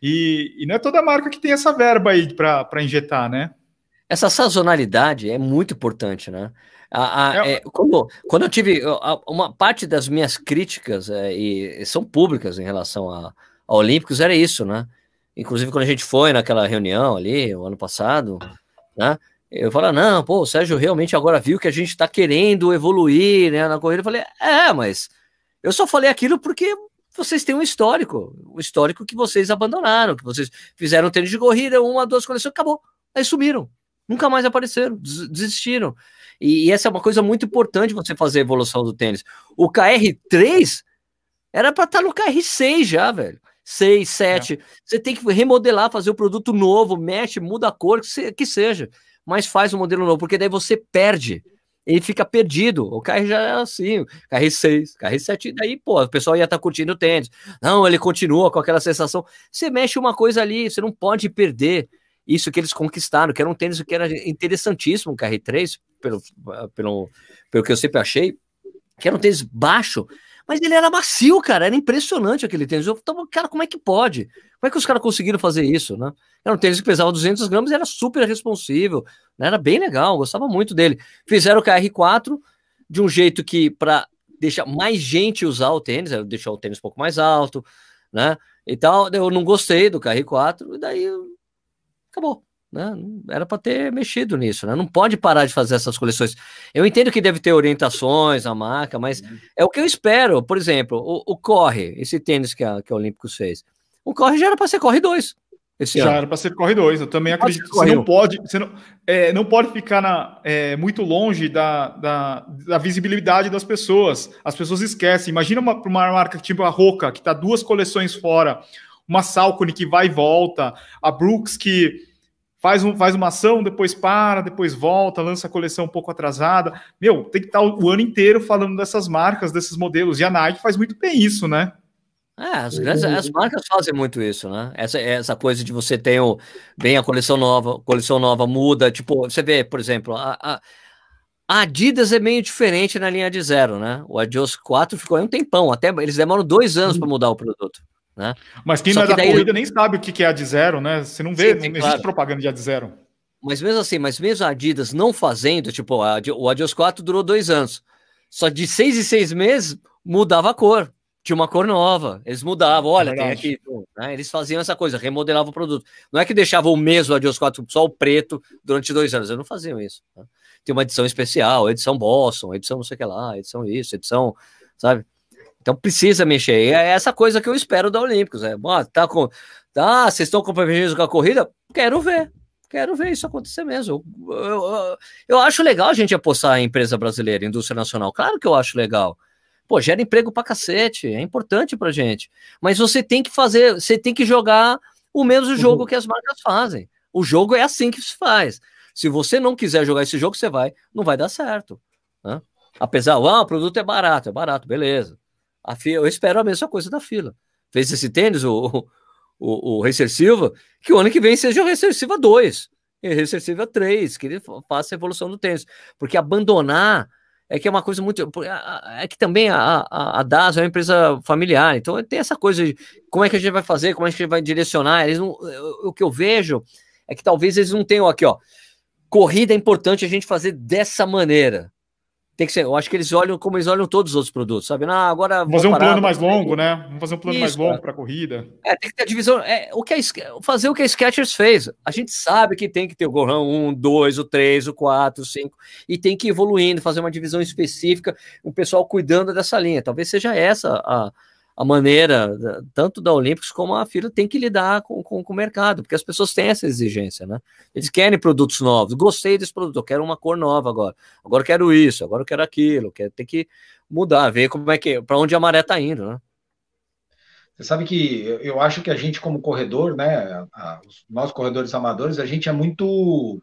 E, e, não é toda marca que tem essa verba aí para injetar, né? Essa sazonalidade é muito importante, né? A, a, é, quando, quando eu tive uma parte das minhas críticas, é, e são públicas em relação a Olímpicos era isso, né? Inclusive, quando a gente foi naquela reunião ali, o ano passado, né? Eu falei, não, pô, o Sérgio realmente agora viu que a gente está querendo evoluir né, na corrida. Eu falei, é, mas eu só falei aquilo porque vocês têm um histórico, o um histórico que vocês abandonaram, que vocês fizeram tênis de corrida, uma, duas coleções, acabou. Aí sumiram, nunca mais apareceram, desistiram. E, e essa é uma coisa muito importante você fazer a evolução do tênis. O KR3 era para estar tá no KR6 já, velho. 6, 7. É. Você tem que remodelar, fazer o produto novo, mexe, muda a cor, que seja. Mas faz um modelo novo, porque daí você perde. Ele fica perdido. O carro já é assim, carro 6, carro 7, daí, pô, o pessoal ia estar tá curtindo o tênis. Não, ele continua com aquela sensação. Você mexe uma coisa ali, você não pode perder isso que eles conquistaram, que era um tênis que era interessantíssimo, o KR3, pelo, pelo, pelo que eu sempre achei, que era um tênis baixo, mas ele era macio, cara. Era impressionante aquele tênis. Eu tava, cara, como é que pode? Como é que os caras conseguiram fazer isso, né? Era um tênis que pesava 200 gramas e era super responsível. Né? Era bem legal, gostava muito dele. Fizeram o KR4 de um jeito que, para deixar mais gente usar o tênis, deixar o tênis um pouco mais alto, né? E tal. Eu não gostei do KR4, e daí acabou. Né? Era para ter mexido nisso, né? Não pode parar de fazer essas coleções. Eu entendo que deve ter orientações a marca, mas uhum. é o que eu espero. Por exemplo, o, o Corre, esse tênis que a, que a Olímpicos fez. O Corre já era para ser Corre 2. já ano. era para ser Corre 2. Eu também acredito que você não pode, você não, é, não pode ficar na, é, muito longe da, da, da, visibilidade das pessoas. As pessoas esquecem. Imagina uma, uma marca tipo a Roca, que está duas coleções fora, uma Salcone que vai e volta, a Brooks que faz, um, faz uma ação, depois para, depois volta, lança a coleção um pouco atrasada. Meu, tem que estar o, ano inteiro falando dessas marcas, desses modelos. E a Nike faz muito bem isso, né? É, as, grandes, as marcas fazem muito isso, né? Essa, essa coisa de você ter o, bem a coleção nova, coleção nova muda, tipo, você vê, por exemplo, a, a, a Adidas é meio diferente na linha de zero, né? O Adios 4 ficou aí um tempão, até eles demoram dois anos para mudar o produto. Né? Mas quem Só não é da daí... corrida nem sabe o que é a de zero, né? Você não vê, sim, não existe propaganda de a de zero. Mas mesmo assim, mas mesmo a Adidas não fazendo, tipo, a, o Adios 4 durou dois anos. Só de seis e seis meses mudava a cor. Tinha uma cor nova. Eles mudavam, olha, é tem aqui. Né? Eles faziam essa coisa, remodelavam o produto. Não é que deixavam o mesmo Adios 4 só o preto durante dois anos. Eles não faziam isso. Né? Tem uma edição especial, edição Boston, edição não sei o que lá, edição isso, edição, sabe? Então precisa mexer. E é essa coisa que eu espero da Olímpicos. É, ah, tá com. Tá, vocês estão comprometidos com a corrida? Quero ver. Quero ver isso acontecer mesmo. Eu, eu, eu, acho legal a gente apostar em empresa brasileira, indústria nacional. Claro que eu acho legal. Pô, gera emprego pra cacete. É importante pra gente. Mas você tem que fazer, você tem que jogar o mesmo jogo uhum. que as marcas fazem. O jogo é assim que se faz. Se você não quiser jogar esse jogo, você vai, não vai dar certo. Né? Apesar, ah, o produto é barato, é barato, beleza. A fila, eu espero a mesma coisa da fila. Fez esse tênis, o, o, o Silva, que o ano que vem seja o Racer Silva 2, e Racer Silva 3, que ele faça a evolução do tênis. Porque abandonar é que é uma coisa muito. É que também a, a, a DAS é uma empresa familiar, então tem essa coisa de como é que a gente vai fazer, como é que a gente vai direcionar. Eles não, o que eu vejo é que talvez eles não tenham aqui, ó corrida é importante a gente fazer dessa maneira. Tem que ser, eu acho que eles olham como eles olham todos os outros produtos, sabe? Ah, agora Vamos fazer um parar, plano mais longo, né? Vamos fazer um plano Isso, mais longo para a corrida. É, tem que ter a divisão. É, o que é, fazer o que a Skechers fez. A gente sabe que tem que ter o Gohan 1, 2, o 3, o 4, o 5, e tem que ir evoluindo, fazer uma divisão específica, o pessoal cuidando dessa linha. Talvez seja essa a a maneira, tanto da Olímpicos como a FIRA tem que lidar com, com, com, o mercado, porque as pessoas têm essa exigência, né? Eles querem produtos novos. Gostei desse produto, eu quero uma cor nova agora. Agora eu quero isso, agora eu quero aquilo. Quero, tem que mudar, ver como é que, para onde a maré está indo, né? Você sabe que eu acho que a gente, como corredor, né, a, os, nós corredores amadores, a gente é muito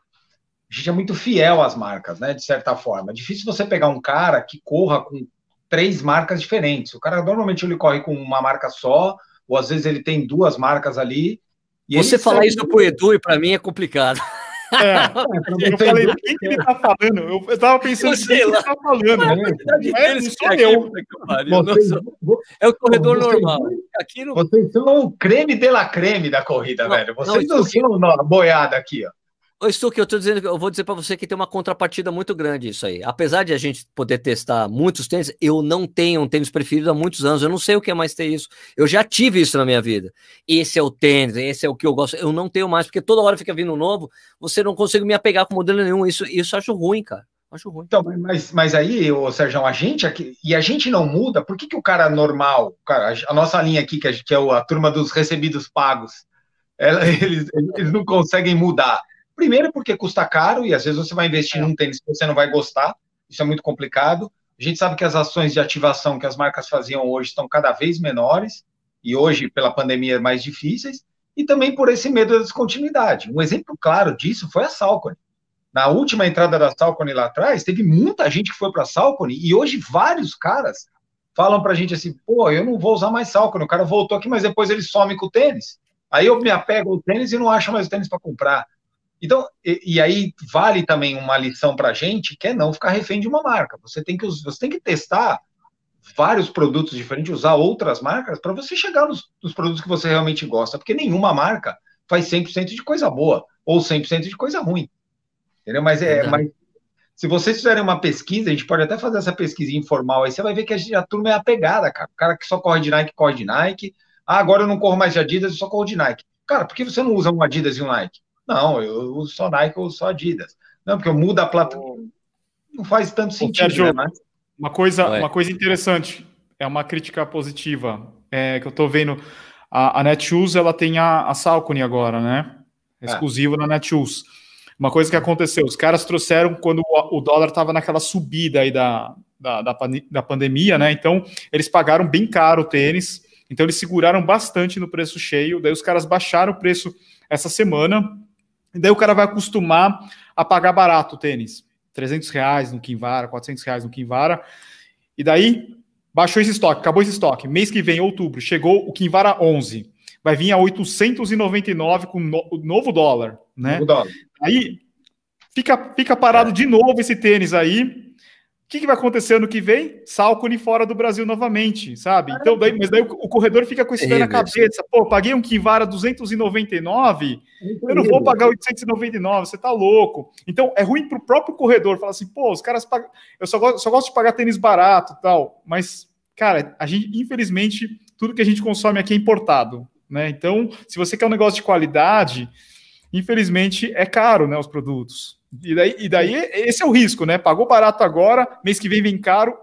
a gente é muito fiel às marcas, né? De certa forma. É difícil você pegar um cara que corra com três marcas diferentes. O cara normalmente ele corre com uma marca só, ou às vezes ele tem duas marcas ali. Você falar isso pro Edu e para mim é complicado. É, <laughs> eu falei, quem que ele tá falando? Eu, eu tava pensando, quem que ele tá falando? Né? É, sou eu. Vocês, é o corredor vocês, normal. Aqui no... Vocês são o creme de la creme da corrida, não, velho. Vocês não, não são boiada aqui, ó. Ô, Stuck, eu tô dizendo, eu vou dizer para você que tem uma contrapartida muito grande isso aí. Apesar de a gente poder testar muitos tênis, eu não tenho um tênis preferido há muitos anos. Eu não sei o que é mais ter isso. Eu já tive isso na minha vida. Esse é o tênis, esse é o que eu gosto. Eu não tenho mais, porque toda hora fica vindo um novo, você não consegue me apegar com modelo nenhum. Isso, isso acho ruim, cara. Acho ruim. Então, mas, mas aí, ô, Sérgio, a gente aqui, e a gente não muda, por que, que o cara normal, cara, a nossa linha aqui, que, a, que é a turma dos recebidos pagos, ela, <laughs> eles, eles não conseguem mudar? Primeiro, porque custa caro e às vezes você vai investir é. num tênis que você não vai gostar, isso é muito complicado. A gente sabe que as ações de ativação que as marcas faziam hoje estão cada vez menores e hoje, pela pandemia, mais difíceis, e também por esse medo da descontinuidade. Um exemplo claro disso foi a Salcone. Na última entrada da Salcone lá atrás, teve muita gente que foi para a Salcone e hoje vários caras falam para a gente assim: pô, eu não vou usar mais Salcone. O cara voltou aqui, mas depois ele some com o tênis. Aí eu me apego ao tênis e não acho mais o tênis para comprar. Então, e, e, aí vale também uma lição para a gente, que é não ficar refém de uma marca. Você tem que, você tem que testar vários produtos diferentes, usar outras marcas para você chegar nos, nos, produtos que você realmente gosta, porque nenhuma marca faz 100% de coisa boa ou 100% de coisa ruim. Entendeu? Mas é, mas se vocês fizerem uma pesquisa, a gente pode até fazer essa pesquisa informal aí, você vai ver que a, a turma é apegada, cara. O cara que só corre de Nike, corre de Nike. Ah, agora eu não corro mais de Adidas, eu só corro de Nike. Cara, por que você não usa um Adidas e um Nike? Não, eu uso só Nike ou só Adidas. Não, porque eu mudo a plataforma. Não faz tanto sentido, Sérgio, né? Uma coisa, uma coisa interessante, é uma crítica positiva, é que eu estou vendo, a, a Netshoes, ela tem a, a Salcone agora, né? É. Exclusivo é. na Netshoes. Uma coisa que aconteceu, os caras trouxeram quando o, o dólar estava naquela subida aí da, da, da, da pandemia, né? Então, eles pagaram bem caro o tênis, então eles seguraram bastante no preço cheio, daí os caras baixaram o preço essa semana, e daí o cara vai acostumar a pagar barato o tênis. 300 reais no Kinvara, 400 reais no Kinvara. E daí baixou esse estoque, acabou esse estoque. Mês que vem, outubro, chegou o Kinvara 11. Vai vir a 899 com o novo dólar, né? Novo dólar. Aí fica, fica parado é. de novo esse tênis aí que, que vai acontecer ano que vem? Salcone fora do Brasil novamente, sabe? Então, daí, mas daí o, o corredor fica com isso na cabeça. Pô, paguei um Kivara 299, eu não vou pagar 899, você tá louco. Então, é ruim pro próprio corredor falar assim, pô, os caras pagam. Eu só gosto, só gosto de pagar tênis barato tal. Mas, cara, a gente, infelizmente, tudo que a gente consome aqui é importado. Né? Então, se você quer um negócio de qualidade, infelizmente é caro, né? Os produtos. E daí, e daí esse é o risco, né? Pagou barato agora, mês que vem vem caro,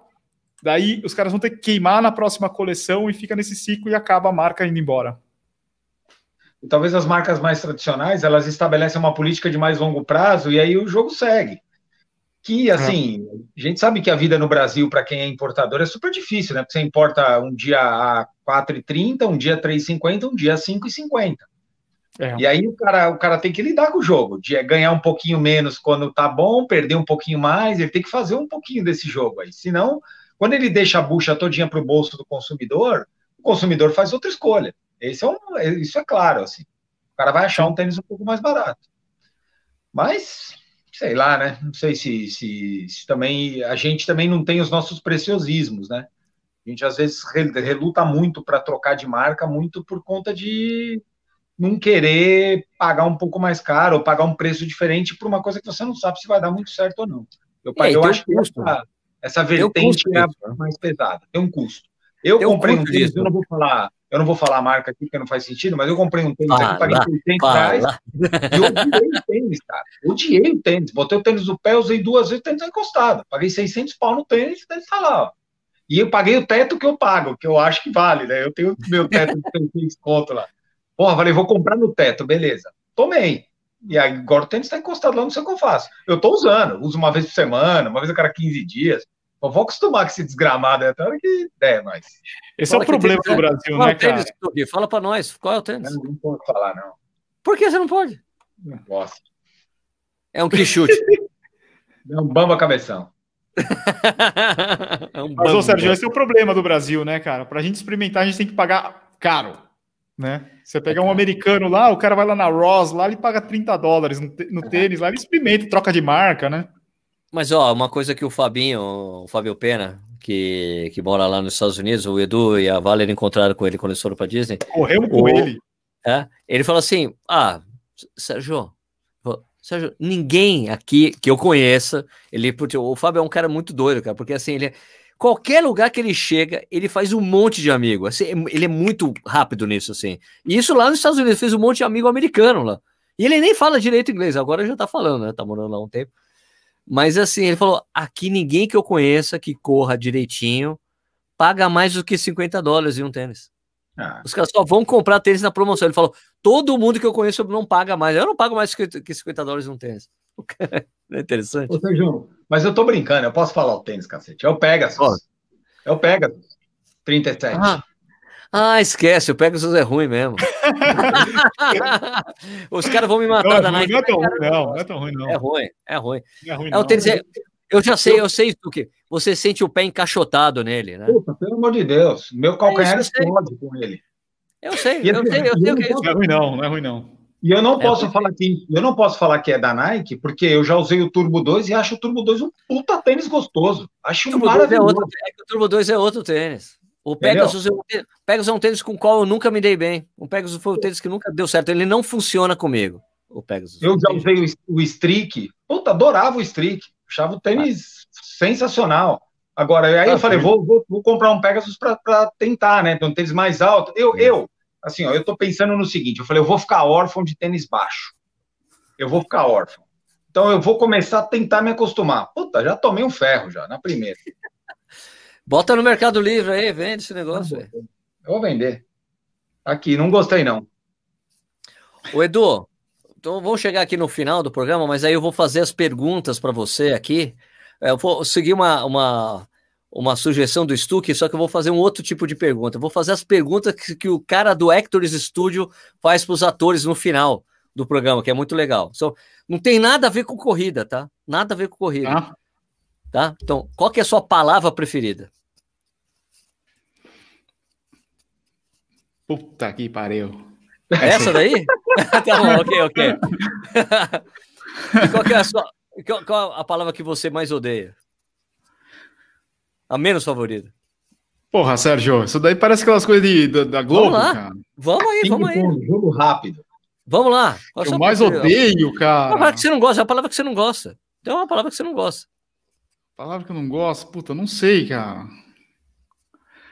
daí os caras vão ter que queimar na próxima coleção e fica nesse ciclo e acaba a marca indo embora. E talvez as marcas mais tradicionais, elas estabelecem uma política de mais longo prazo e aí o jogo segue. Que, assim, é. a gente sabe que a vida no Brasil, para quem é importador, é super difícil, né? Porque você importa um dia a 4,30, um dia a 3,50, um dia a 5,50. É. E aí o cara, o cara tem que lidar com o jogo, de ganhar um pouquinho menos quando tá bom, perder um pouquinho mais, ele tem que fazer um pouquinho desse jogo aí. Senão, quando ele deixa a bucha todinha para o bolso do consumidor, o consumidor faz outra escolha. Esse é um, isso é claro, assim. O cara vai achar um tênis um pouco mais barato. Mas, sei lá, né? Não sei se, se, se também a gente também não tem os nossos preciosismos, né? A gente às vezes reluta muito para trocar de marca, muito por conta de não querer pagar um pouco mais caro ou pagar um preço diferente por uma coisa que você não sabe se vai dar muito certo ou não. Eu, é, eu acho que essa, essa vertente é a mais pesada, tem um custo. Eu tem comprei um, tênis, eu não vou falar, eu não vou falar a marca aqui porque não faz sentido, mas eu comprei um tênis aqui, paguei 600 reais e odiei o tênis, cara. Odiei o tênis. Botei o tênis no pé, usei duas vezes, o tênis tá encostado. Paguei 600 pau no tênis, o tênis tá lá, ó. E eu paguei o teto que eu pago, que eu acho que vale, né? Eu tenho meu teto de <laughs> 600 conto lá. Porra, falei, vou comprar no teto, beleza. Tomei. E agora o tênis está encostado lá, não sei o que eu faço. Eu tô usando, uso uma vez por semana, uma vez a cada 15 dias. Eu vou acostumar com esse desgramado até a hora que der, mas. Esse Fala é o problema do Brasil, né, cara? Tênis, Fala para nós, qual é o tênis? Eu não posso falar, não. Por que você não pode? Não posso. É um que chute. <laughs> é um bamba cabeção. <laughs> é um Mas, ô Sérgio, esse é o problema do Brasil, né, cara? Para a gente experimentar, a gente tem que pagar caro, né? Você pegar um americano lá, o cara vai lá na Ross, lá ele paga 30 dólares no, no tênis, lá ele experimenta, troca de marca, né? Mas, ó, uma coisa que o Fabinho, o Fábio Pena, que, que mora lá nos Estados Unidos, o Edu e a Valer encontraram com ele quando eles foram para Disney. Corremos com o, ele. É, ele falou assim: Ah, Sérgio, Sérgio, ninguém aqui que eu conheça, ele, o Fábio é um cara muito doido, cara, porque assim, ele qualquer lugar que ele chega, ele faz um monte de amigo. Assim, ele é muito rápido nisso, assim. E isso lá nos Estados Unidos, fez um monte de amigo americano lá. E ele nem fala direito inglês, agora já tá falando, né? Tá morando lá um tempo. Mas assim, ele falou: aqui ninguém que eu conheça que corra direitinho paga mais do que 50 dólares em um tênis. Ah. Os caras só vão comprar tênis na promoção. Ele falou: todo mundo que eu conheço não paga mais. Eu não pago mais que 50 dólares num tênis. <laughs> é interessante. Ô, Sérgio, mas eu tô brincando, eu posso falar o tênis, cacete. É o Pegasus. Oh. É o Pegasus. 37. Ah. Ah, esquece, o Pegasus é ruim mesmo. <laughs> Os caras vão me matar não, da Nike. Não é tão ruim, não. Não é tão ruim, não. É ruim, é ruim. É, ruim, é o tênis, é, eu já sei, eu sei do que. Você sente o pé encaixotado nele, né? Puta, pelo amor de Deus. Meu calcanhar é explode com ele. Eu sei, eu, assim, sei, eu sei o que é isso. Não é ruim, não, não é ruim, não. E eu não é, posso falar que eu não posso falar que é da Nike, porque eu já usei o Turbo 2 e acho o Turbo 2 um puta tênis gostoso. Acho Turbo maravilhoso. É outro, é o Turbo 2 é outro tênis. O Pegasus, eu, Pegasus é um tênis com o qual eu nunca me dei bem. O Pegasus foi um tênis que nunca deu certo. Ele não funciona comigo. O Pegasus. Eu já usei o, o Streak. Puta, adorava o Streak. Achava o tênis ah. sensacional. Agora, aí ah, eu falei, vou, vou, vou, comprar um Pegasus para tentar, né? Então, um tênis mais alto. Eu, eu, assim, ó, eu tô pensando no seguinte: eu falei, eu vou ficar órfão de tênis baixo. Eu vou ficar órfão. Então, eu vou começar a tentar me acostumar. Puta, já tomei um ferro já, na primeira. Bota no Mercado Livre aí, vende esse negócio. Eu vou vender. Aqui, não gostei não. O Edu, então vamos chegar aqui no final do programa, mas aí eu vou fazer as perguntas para você aqui. É, eu vou seguir uma, uma, uma sugestão do Stuck, só que eu vou fazer um outro tipo de pergunta. Eu vou fazer as perguntas que, que o cara do Actors Studio faz para os atores no final do programa, que é muito legal. So, não tem nada a ver com corrida, tá? Nada a ver com corrida. Ah. Tá? Então, qual que é a sua palavra preferida? Puta que pariu. Essa daí? <laughs> <laughs> tá bom, ok, ok. <laughs> qual que é a sua. Qual, qual a palavra que você mais odeia? A menos favorita? Porra, Sérgio, isso daí parece aquelas coisas de, da, da Globo, vamos lá. cara. Vamos aí, vamos aí. Jogo rápido. Vamos lá. Qual eu mais odeio, cara. Uma palavra que você não gosta, é a palavra que você não gosta. Tem uma palavra que você não gosta. Palavra que eu não gosto? Puta, não sei, cara.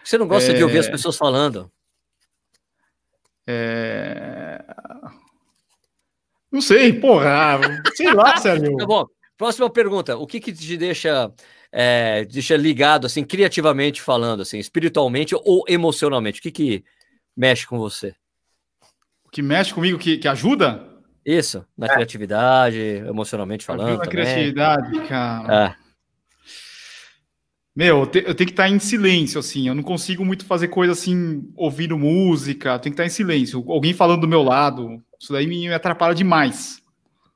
Você não gosta é... de ouvir as pessoas falando? É... Não sei, porra. Sei lá, <laughs> Sérgio. Tá bom. Próxima pergunta. O que, que te deixa, é, deixa ligado, assim, criativamente falando, assim, espiritualmente ou emocionalmente? O que, que mexe com você? O que mexe comigo, que, que ajuda? Isso, na é. criatividade, emocionalmente falando. Na criatividade, cara. É. Meu, eu, te, eu, tenho que estar em silêncio, assim. Eu não consigo muito fazer coisa assim, ouvindo música. Tem que estar em silêncio. Alguém falando do meu lado. Isso daí me atrapalha demais.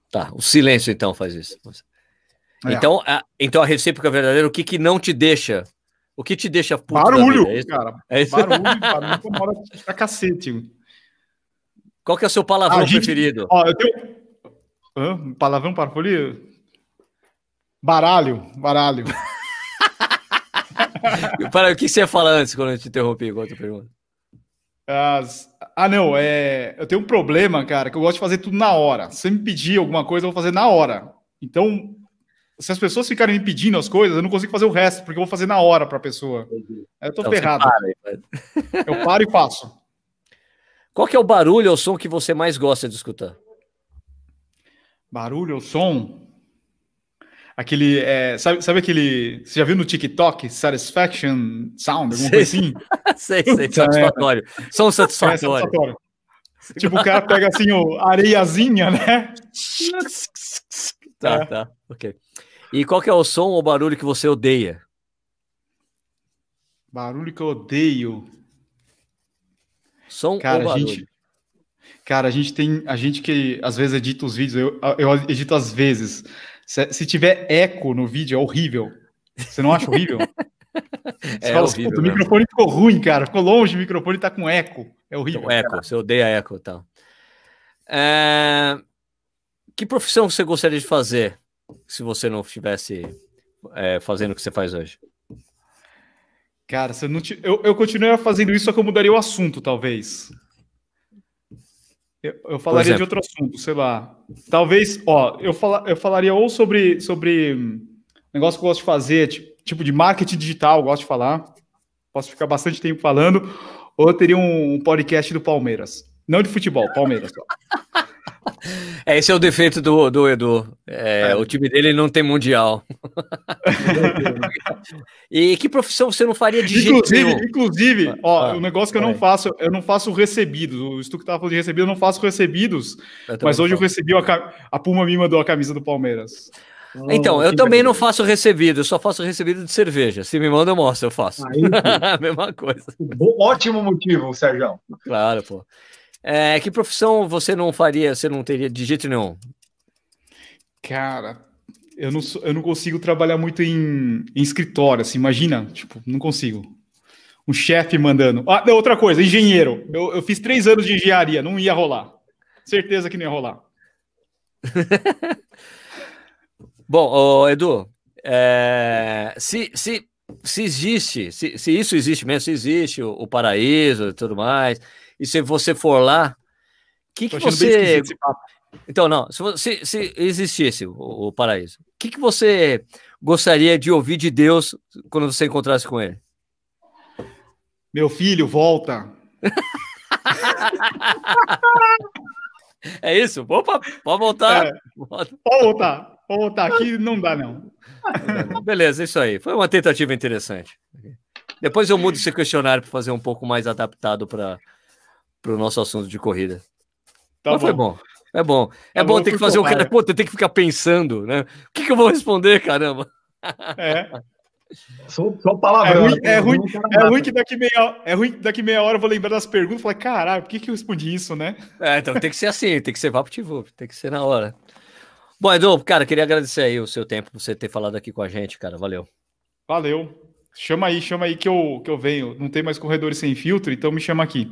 Tá, o silêncio então faz isso. É. Então, a, então a recíproca verdadeira, o que que não te deixa? O que te deixa puto Barulho, é cara. É isso? Barulho, barulho incomoda pra cacete. Qual que é o seu palavrão gente, preferido? Ó, eu tenho... Hã? Palavrão para folia? Baralho, baralho. <laughs> Para, o que você ia falar antes quando eu te interrompi com outra pergunta? As... Ah, não, é... eu tenho um problema, cara, que eu gosto de fazer tudo na hora. Se me pedir alguma coisa, eu vou fazer na hora. Então, se as pessoas ficarem me pedindo as coisas, eu não consigo fazer o resto, porque eu vou fazer na hora para a pessoa. Eu tô então, ferrado. Para, eu paro e faço. Qual que é o barulho ou som que você mais gosta de escutar? Barulho ou som? Aquele. É, sabe, sabe aquele. Você já viu no TikTok? Satisfaction Sound, alguma coisa assim? <laughs> sei, sei, satisfatório. Som satisfatório. É, satisfatório. Tipo, o cara pega assim, o areiazinha, né? <laughs> tá, é. tá, ok. E qual que é o som ou barulho que você odeia? Barulho que eu odeio. Som cara, ou barulho? Gente, cara, a gente tem. A gente que às vezes edita os vídeos, eu, eu edito às vezes. Se, se tiver eco no vídeo, é horrível. Você não acha horrível? <laughs> é fala, horrível, o microfone ficou ruim, cara. Ficou longe, o microfone tá com eco. É horrível. Então, eco, você odeia eco e tal. É... Que profissão você gostaria de fazer se você não estivesse é, fazendo o que você faz hoje? Cara, se eu, não te... eu, eu continuaria fazendo isso, só que eu mudaria o assunto, talvez. Eu, eu falaria de outro assunto, sei lá. Talvez, ó, eu, fala, eu falaria ou sobre, sobre negócio que eu gosto de fazer, tipo, de marketing digital, gosto de falar. Posso ficar bastante tempo falando. Ou eu teria um podcast do Palmeiras. Não de futebol, Palmeiras. É, esse é o defeito do, do Edu. É, é. O time dele não tem mundial. <laughs> e que profissão você não faria de inclusive, jeito nenhum? Inclusive, ó, ah, o negócio que eu não faço, eu não faço recebidos. O Stu que tava falando de recebidos, eu não faço recebidos. Mas hoje eu recebi a, a Puma me mandou a camisa do Palmeiras. Então, oh, eu também não faço recebido, eu só faço recebido de cerveja. Se me manda, eu mostro, eu faço. Aí, <laughs> Mesma coisa. Ótimo motivo, Sérgio. Claro, pô. É, que profissão você não faria, você não teria de jeito nenhum? Cara, eu não, eu não consigo trabalhar muito em, em escritório, assim, imagina, tipo, não consigo. Um chefe mandando. Ah, não, outra coisa, engenheiro. Eu, eu fiz três anos de engenharia, não ia rolar. Certeza que não ia rolar. <laughs> Bom, Edu, é, se, se, se existe, se, se isso existe mesmo, se existe o, o paraíso e tudo mais, e se você for lá, o que, que você. Então, não, se, se existisse o, o paraíso, o que, que você gostaria de ouvir de Deus quando você encontrasse com ele? Meu filho, volta. <laughs> é isso? Opa, pode voltar. É, pode voltar. Pode voltar. Aqui não dá, não. <laughs> Beleza, isso aí. Foi uma tentativa interessante. Depois eu mudo esse questionário para fazer um pouco mais adaptado para para o nosso assunto de corrida. Tá Mas bom. foi bom. É bom. É tá bom, bom ter que fazer o cara. Pô, tem que ficar pensando, né? O que, que eu vou responder, caramba? É. Sou, sou palavrão. É ruim, é, ruim, é, ruim que daqui meia, é ruim que daqui meia hora eu vou lembrar das perguntas e falar, caralho, por que, que eu respondi isso, né? É, então tem que ser assim, tem que ser vaptivo, tem que ser na hora. Bom, Edu, cara, queria agradecer aí o seu tempo por você ter falado aqui com a gente, cara. Valeu. Valeu. Chama aí, chama aí que eu, que eu venho. Não tem mais corredores sem filtro, então me chama aqui.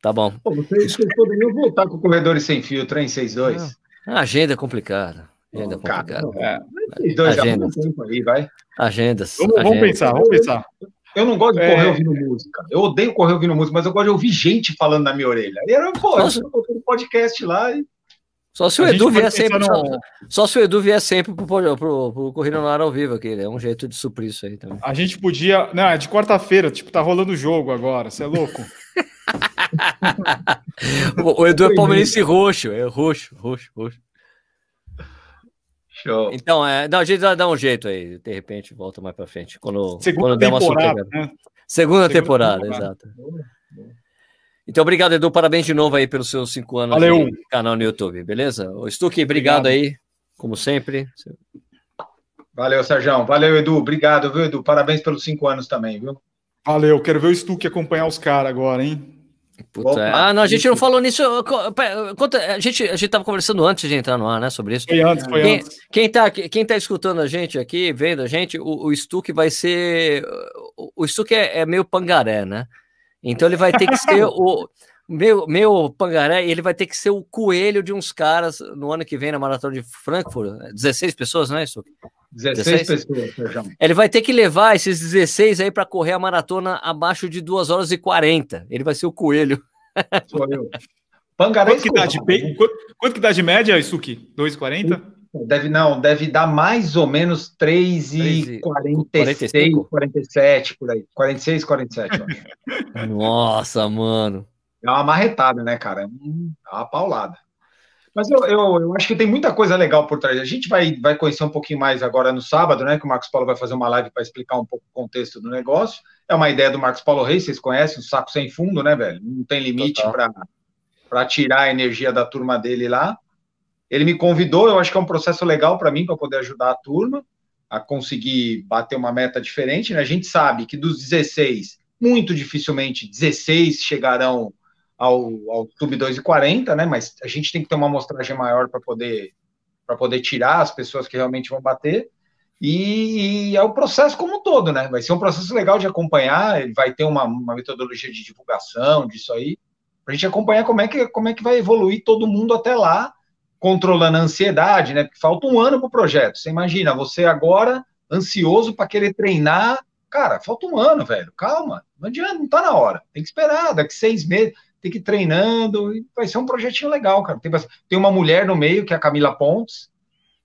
Tá bom. Pô, vocês poderiam voltar com corredores sem filtro, hein? 6-2. Ah, agenda é complicada. Agenda oh, complicada. É. Agenda. Aí, vai. Agendas. Vamos, Agenda. vamos pensar, vamos pensar. Eu não gosto de correr é... ouvindo música. Eu odeio correr ouvindo música, mas eu gosto de ouvir gente falando na minha orelha. E era, pô, Nossa. eu um podcast lá e. Só se o Edu vier sempre. No... Só, só, se o Edu vier sempre pro, pro, pro, pro Corrida no Ar ao vivo, aqui. É um jeito de suprir isso aí também. A gente podia. Não, é de quarta-feira, tipo, tá rolando o jogo agora. Você é louco? <laughs> <laughs> o Edu é palmeirense roxo, é roxo, roxo, roxo. Show. Então, é, dá, a gente dá um jeito aí, de repente volta mais para frente. Quando, Segunda quando der uma temporada, né? Segunda, Segunda temporada, temporada, exato. Então, obrigado, Edu. Parabéns de novo aí pelos seus cinco anos Valeu. de canal no YouTube, beleza? O Stuque, obrigado, obrigado aí, como sempre. Valeu, Sérgio. Valeu, Edu. Obrigado, viu, Edu? Parabéns pelos cinco anos também, viu? Valeu. Quero ver o Stuque acompanhar os caras agora, hein? Puta, ah, não, a gente não falou nisso. A gente, a gente tava conversando antes de entrar no ar, né? Sobre isso. Foi antes, foi quem, antes. Quem tá, quem tá escutando a gente aqui, vendo a gente, o, o Stuck vai ser. O, o Stuck é, é meio pangaré, né? Então ele vai ter que ser o. <laughs> Meu, meu pangaré, ele vai ter que ser o coelho de uns caras no ano que vem na Maratona de Frankfurt. 16 pessoas, não é? 16, 16? pessoas, Sérgio. Ele vai ter que levar esses 16 aí para correr a maratona abaixo de 2 horas e 40. Ele vai ser o coelho. Sou eu. Pangaré quanto, que dá de, quanto, quanto que dá de média, Isuki? 2,40? Deve não, deve dar mais ou menos 3,46, 47 por aí. 46, 47. Nossa, mano. É uma marretada, né, cara? É uma paulada. Mas eu, eu, eu, acho que tem muita coisa legal por trás. A gente vai, vai conhecer um pouquinho mais agora no sábado, né? Que o Marcos Paulo vai fazer uma live para explicar um pouco o contexto do negócio. É uma ideia do Marcos Paulo Reis, vocês conhecem, o saco sem fundo, né, velho? Não tem limite para tirar a energia da turma dele lá. Ele me convidou, eu acho que é um processo legal para mim, para poder ajudar a turma a conseguir bater uma meta diferente. Né? A gente sabe que dos 16, muito dificilmente 16 chegarão ao, ao sub 2,40, né? Mas a gente tem que ter uma amostragem maior para poder para poder tirar as pessoas que realmente vão bater. E, e, é o processo como um todo, né? Vai ser um processo legal de acompanhar, ele vai ter uma, uma metodologia de divulgação disso aí, para a gente acompanhar como é, que, como é que vai evoluir todo mundo até lá, controlando a ansiedade, né? Porque falta um ano para o projeto. Você imagina, você agora ansioso para querer treinar. Cara, falta um ano, velho. Calma, não adianta, não tá na hora. Tem que esperar, daqui seis meses tem que ir treinando, e vai ser um projetinho legal, cara. Tem, tem uma mulher no meio, que é a Camila Pontes,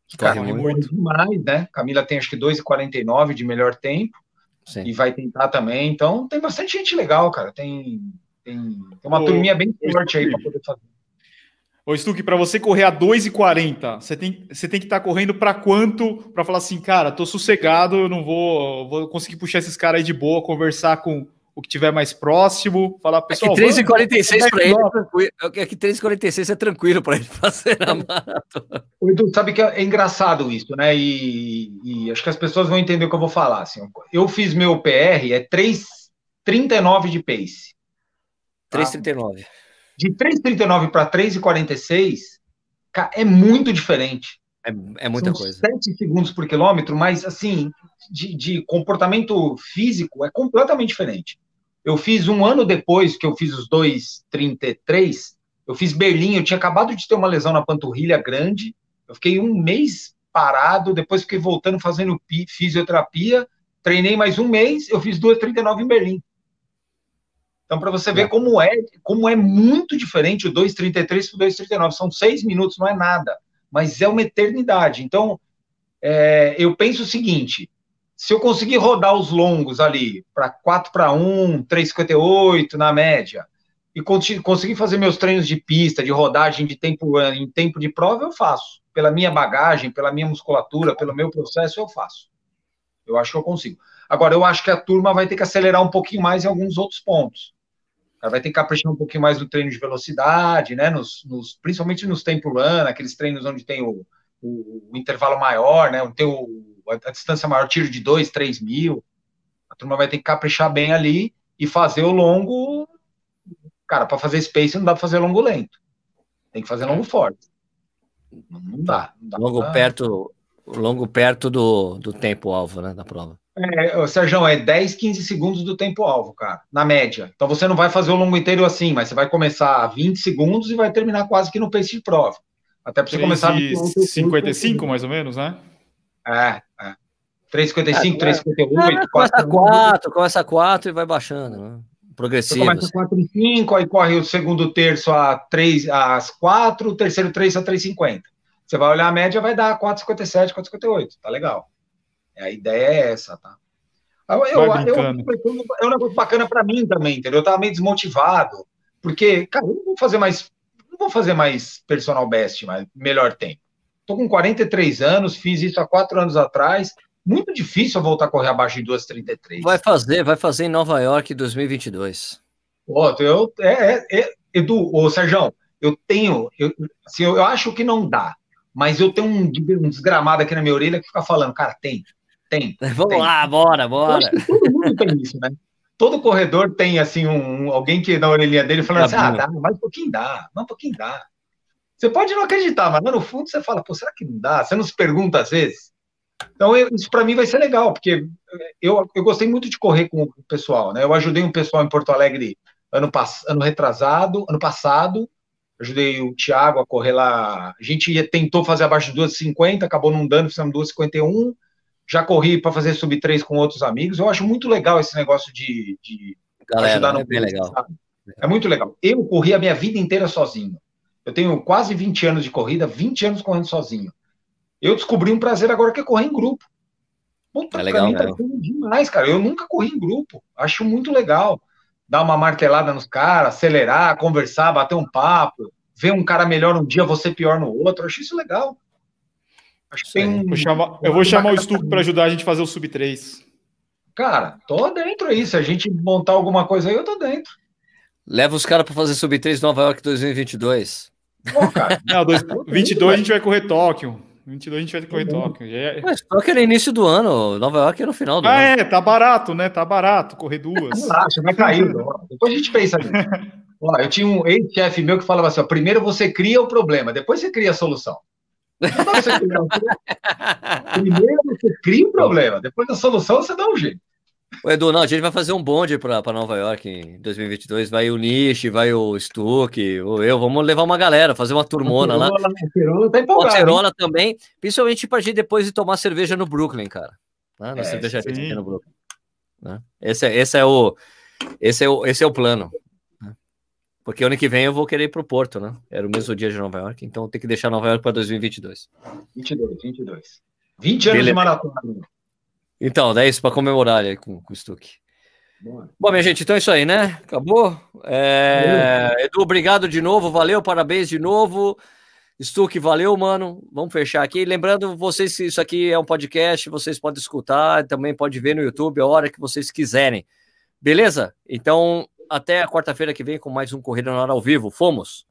que corre muito demais, né? Camila tem acho que 2,49 de melhor tempo, Sim. e vai tentar também. Então, tem bastante gente legal, cara. Tem, tem, tem uma Ô, turminha bem forte aí para poder fazer. Ô, Stuck, para você correr a 2,40, você tem, você tem que estar tá correndo para quanto? Para falar assim, cara, tô sossegado, eu não vou, vou conseguir puxar esses caras aí de boa, conversar com o que tiver mais próximo, falar pessoal. É que 3,46 para ele é tranquilo. É que 3,46 é tranquilo para ele <laughs> fazer a maratona. O Edu, sabe que é, é engraçado isso, né? E, e, acho que as pessoas vão entender o que eu vou falar. Assim, eu fiz meu PR, é 3,39 de pace. Tá? 3,39. De 3,39 para 3,46 é muito diferente. É, é muita São coisa. 7 segundos por quilômetro, mas assim, de, de comportamento físico é completamente diferente. Eu fiz um ano depois que eu fiz os 2,33, eu fiz Berlim, eu tinha acabado de ter uma lesão na panturrilha grande, eu fiquei um mês parado, depois fiquei voltando fazendo fisioterapia, treinei mais um mês, eu fiz 2,39 em Berlim. Então, para você ver é. como é, como é muito diferente o 2,33 para o 2,39, são seis minutos, não é nada, mas é uma eternidade. Então, é, eu penso o seguinte: se eu conseguir rodar os longos ali para 4 para 1, 3,58 na média, e conseguir fazer meus treinos de pista, de rodagem de tempo em tempo de prova, eu faço. Pela minha bagagem, pela minha musculatura, pelo meu processo, eu faço. Eu acho que eu consigo. Agora, eu acho que a turma vai ter que acelerar um pouquinho mais em alguns outros pontos. Ela vai ter que caprichar um pouquinho mais no treino de velocidade, né? Nos, nos, principalmente nos tempo run, aqueles treinos onde tem o, o, o intervalo maior, né? Tem o, a, a, distância maior, tiro de 2, 3 mil. A turma vai ter que caprichar bem ali e fazer o longo. Cara, para fazer space não dá para fazer longo lento. Tem que fazer longo forte. Não dá. Não dá longo pra... perto, longo perto do, do tempo alvo, né, da prova. É, Sérgio, é 10, 15 segundos do tempo alvo, cara, na média. Então você não vai fazer o longo inteiro assim, mas você vai começar a 20 segundos e vai terminar quase que no pace de prova. Até para você começar. 55, mais ou menos, né? É. 3,55, 3,58. Começa a 4, começa a 4 e vai baixando, né? Progressivo. Você começa a 4 e 5, aí corre o segundo terço a 3, às 4, o terceiro terço a 3,50. Você vai olhar a média, vai dar 4,57, 4,58. Tá legal. A ideia é essa, tá? Eu, eu, eu, é um negócio bacana para mim também, entendeu? Eu tava meio desmotivado, porque, cara, eu não vou fazer mais, não vou fazer mais personal best, mas melhor tempo. Tô com 43 anos, fiz isso há quatro anos atrás. Muito difícil eu voltar a correr abaixo de 2,33. Vai fazer, vai fazer em Nova York em 2022. Pô, eu, é, é, é, Edu, ô Sérgio, eu tenho, eu, assim, eu, eu acho que não dá, mas eu tenho um, um desgramado aqui na minha orelha que fica falando, cara, tem, tem. <laughs> Vamos tem. lá, bora, bora. todo mundo tem isso, né? Todo corredor tem, assim, um, alguém que na orelhinha dele falando assim, ah, dá, mais um pouquinho dá, mais um pouquinho dá. Você pode não acreditar, mas lá no fundo você fala, pô, será que não dá? Você não se pergunta às vezes? Então, eu, isso para mim vai ser legal, porque eu, eu gostei muito de correr com o pessoal, né? Eu ajudei um pessoal em Porto Alegre ano, ano retrasado, ano passado, ajudei o Thiago a correr lá. A gente ia, tentou fazer abaixo de 2,50, acabou não dando, fizemos 2,51. já corri para fazer sub 3 com outros amigos. Eu acho muito legal esse negócio de, de Galera, ajudar no é bem legal. Sabe? É muito legal. Eu corri a minha vida inteira sozinho. Eu tenho quase 20 anos de corrida, 20 anos correndo sozinho. Eu descobri um prazer agora que é correr em grupo. Puta, é legal, mim tá demais, cara. Eu nunca corri em grupo. Acho muito legal. Dar uma martelada nos caras, acelerar, conversar, bater um papo, ver um cara melhor um dia, você pior no outro. Acho isso legal. Acho que tem... Vou chamar, eu vou chamar o Stuco para ajudar a gente a fazer o sub 3. Cara, tô dentro aí. Se a gente montar alguma coisa aí, eu tô dentro. Leva os caras para fazer sub 3 Nova York 2022. Pô, cara. Não, dois, 22 a gente vai correr Tóquio. 22 a gente vai correr Tóquio. É... Mas Tóquio é no início do ano, Nova York é no final do ah, ano. é, tá barato, né? Tá barato correr duas. Acho, vai cair. Depois a gente pensa nisso. <laughs> Ó, eu tinha um ex-chefe meu que falava assim: ó, primeiro você cria o problema, depois você cria a solução. <laughs> primeiro você cria o problema, depois da solução você dá um jeito. O Edu, não, a gente vai fazer um bonde para Nova York em 2022. Vai o Nish, vai o Stuck, o eu. Vamos levar uma galera, fazer uma turmona lá. O tá empolgado. também, principalmente para a gente depois ir tomar cerveja no Brooklyn, cara. Né? Na é, cervejaria no Brooklyn. Né? Esse, é, esse, é o, esse, é o, esse é o plano. Né? Porque ano que vem eu vou querer ir para o Porto, né? Era o mesmo dia de Nova York, então tem que deixar Nova York para 2022. 22, 22. 20 anos Beleza. de maratona. Então, é isso para comemorar aí com, com o Stuck. Bom, minha gente, então é isso aí, né? Acabou? É... Edu, obrigado de novo, valeu, parabéns de novo. Stuck, valeu, mano. Vamos fechar aqui. Lembrando vocês que isso aqui é um podcast, vocês podem escutar, também pode ver no YouTube a hora que vocês quiserem. Beleza? Então, até a quarta-feira que vem com mais um Corrida na Hora ao Vivo. Fomos!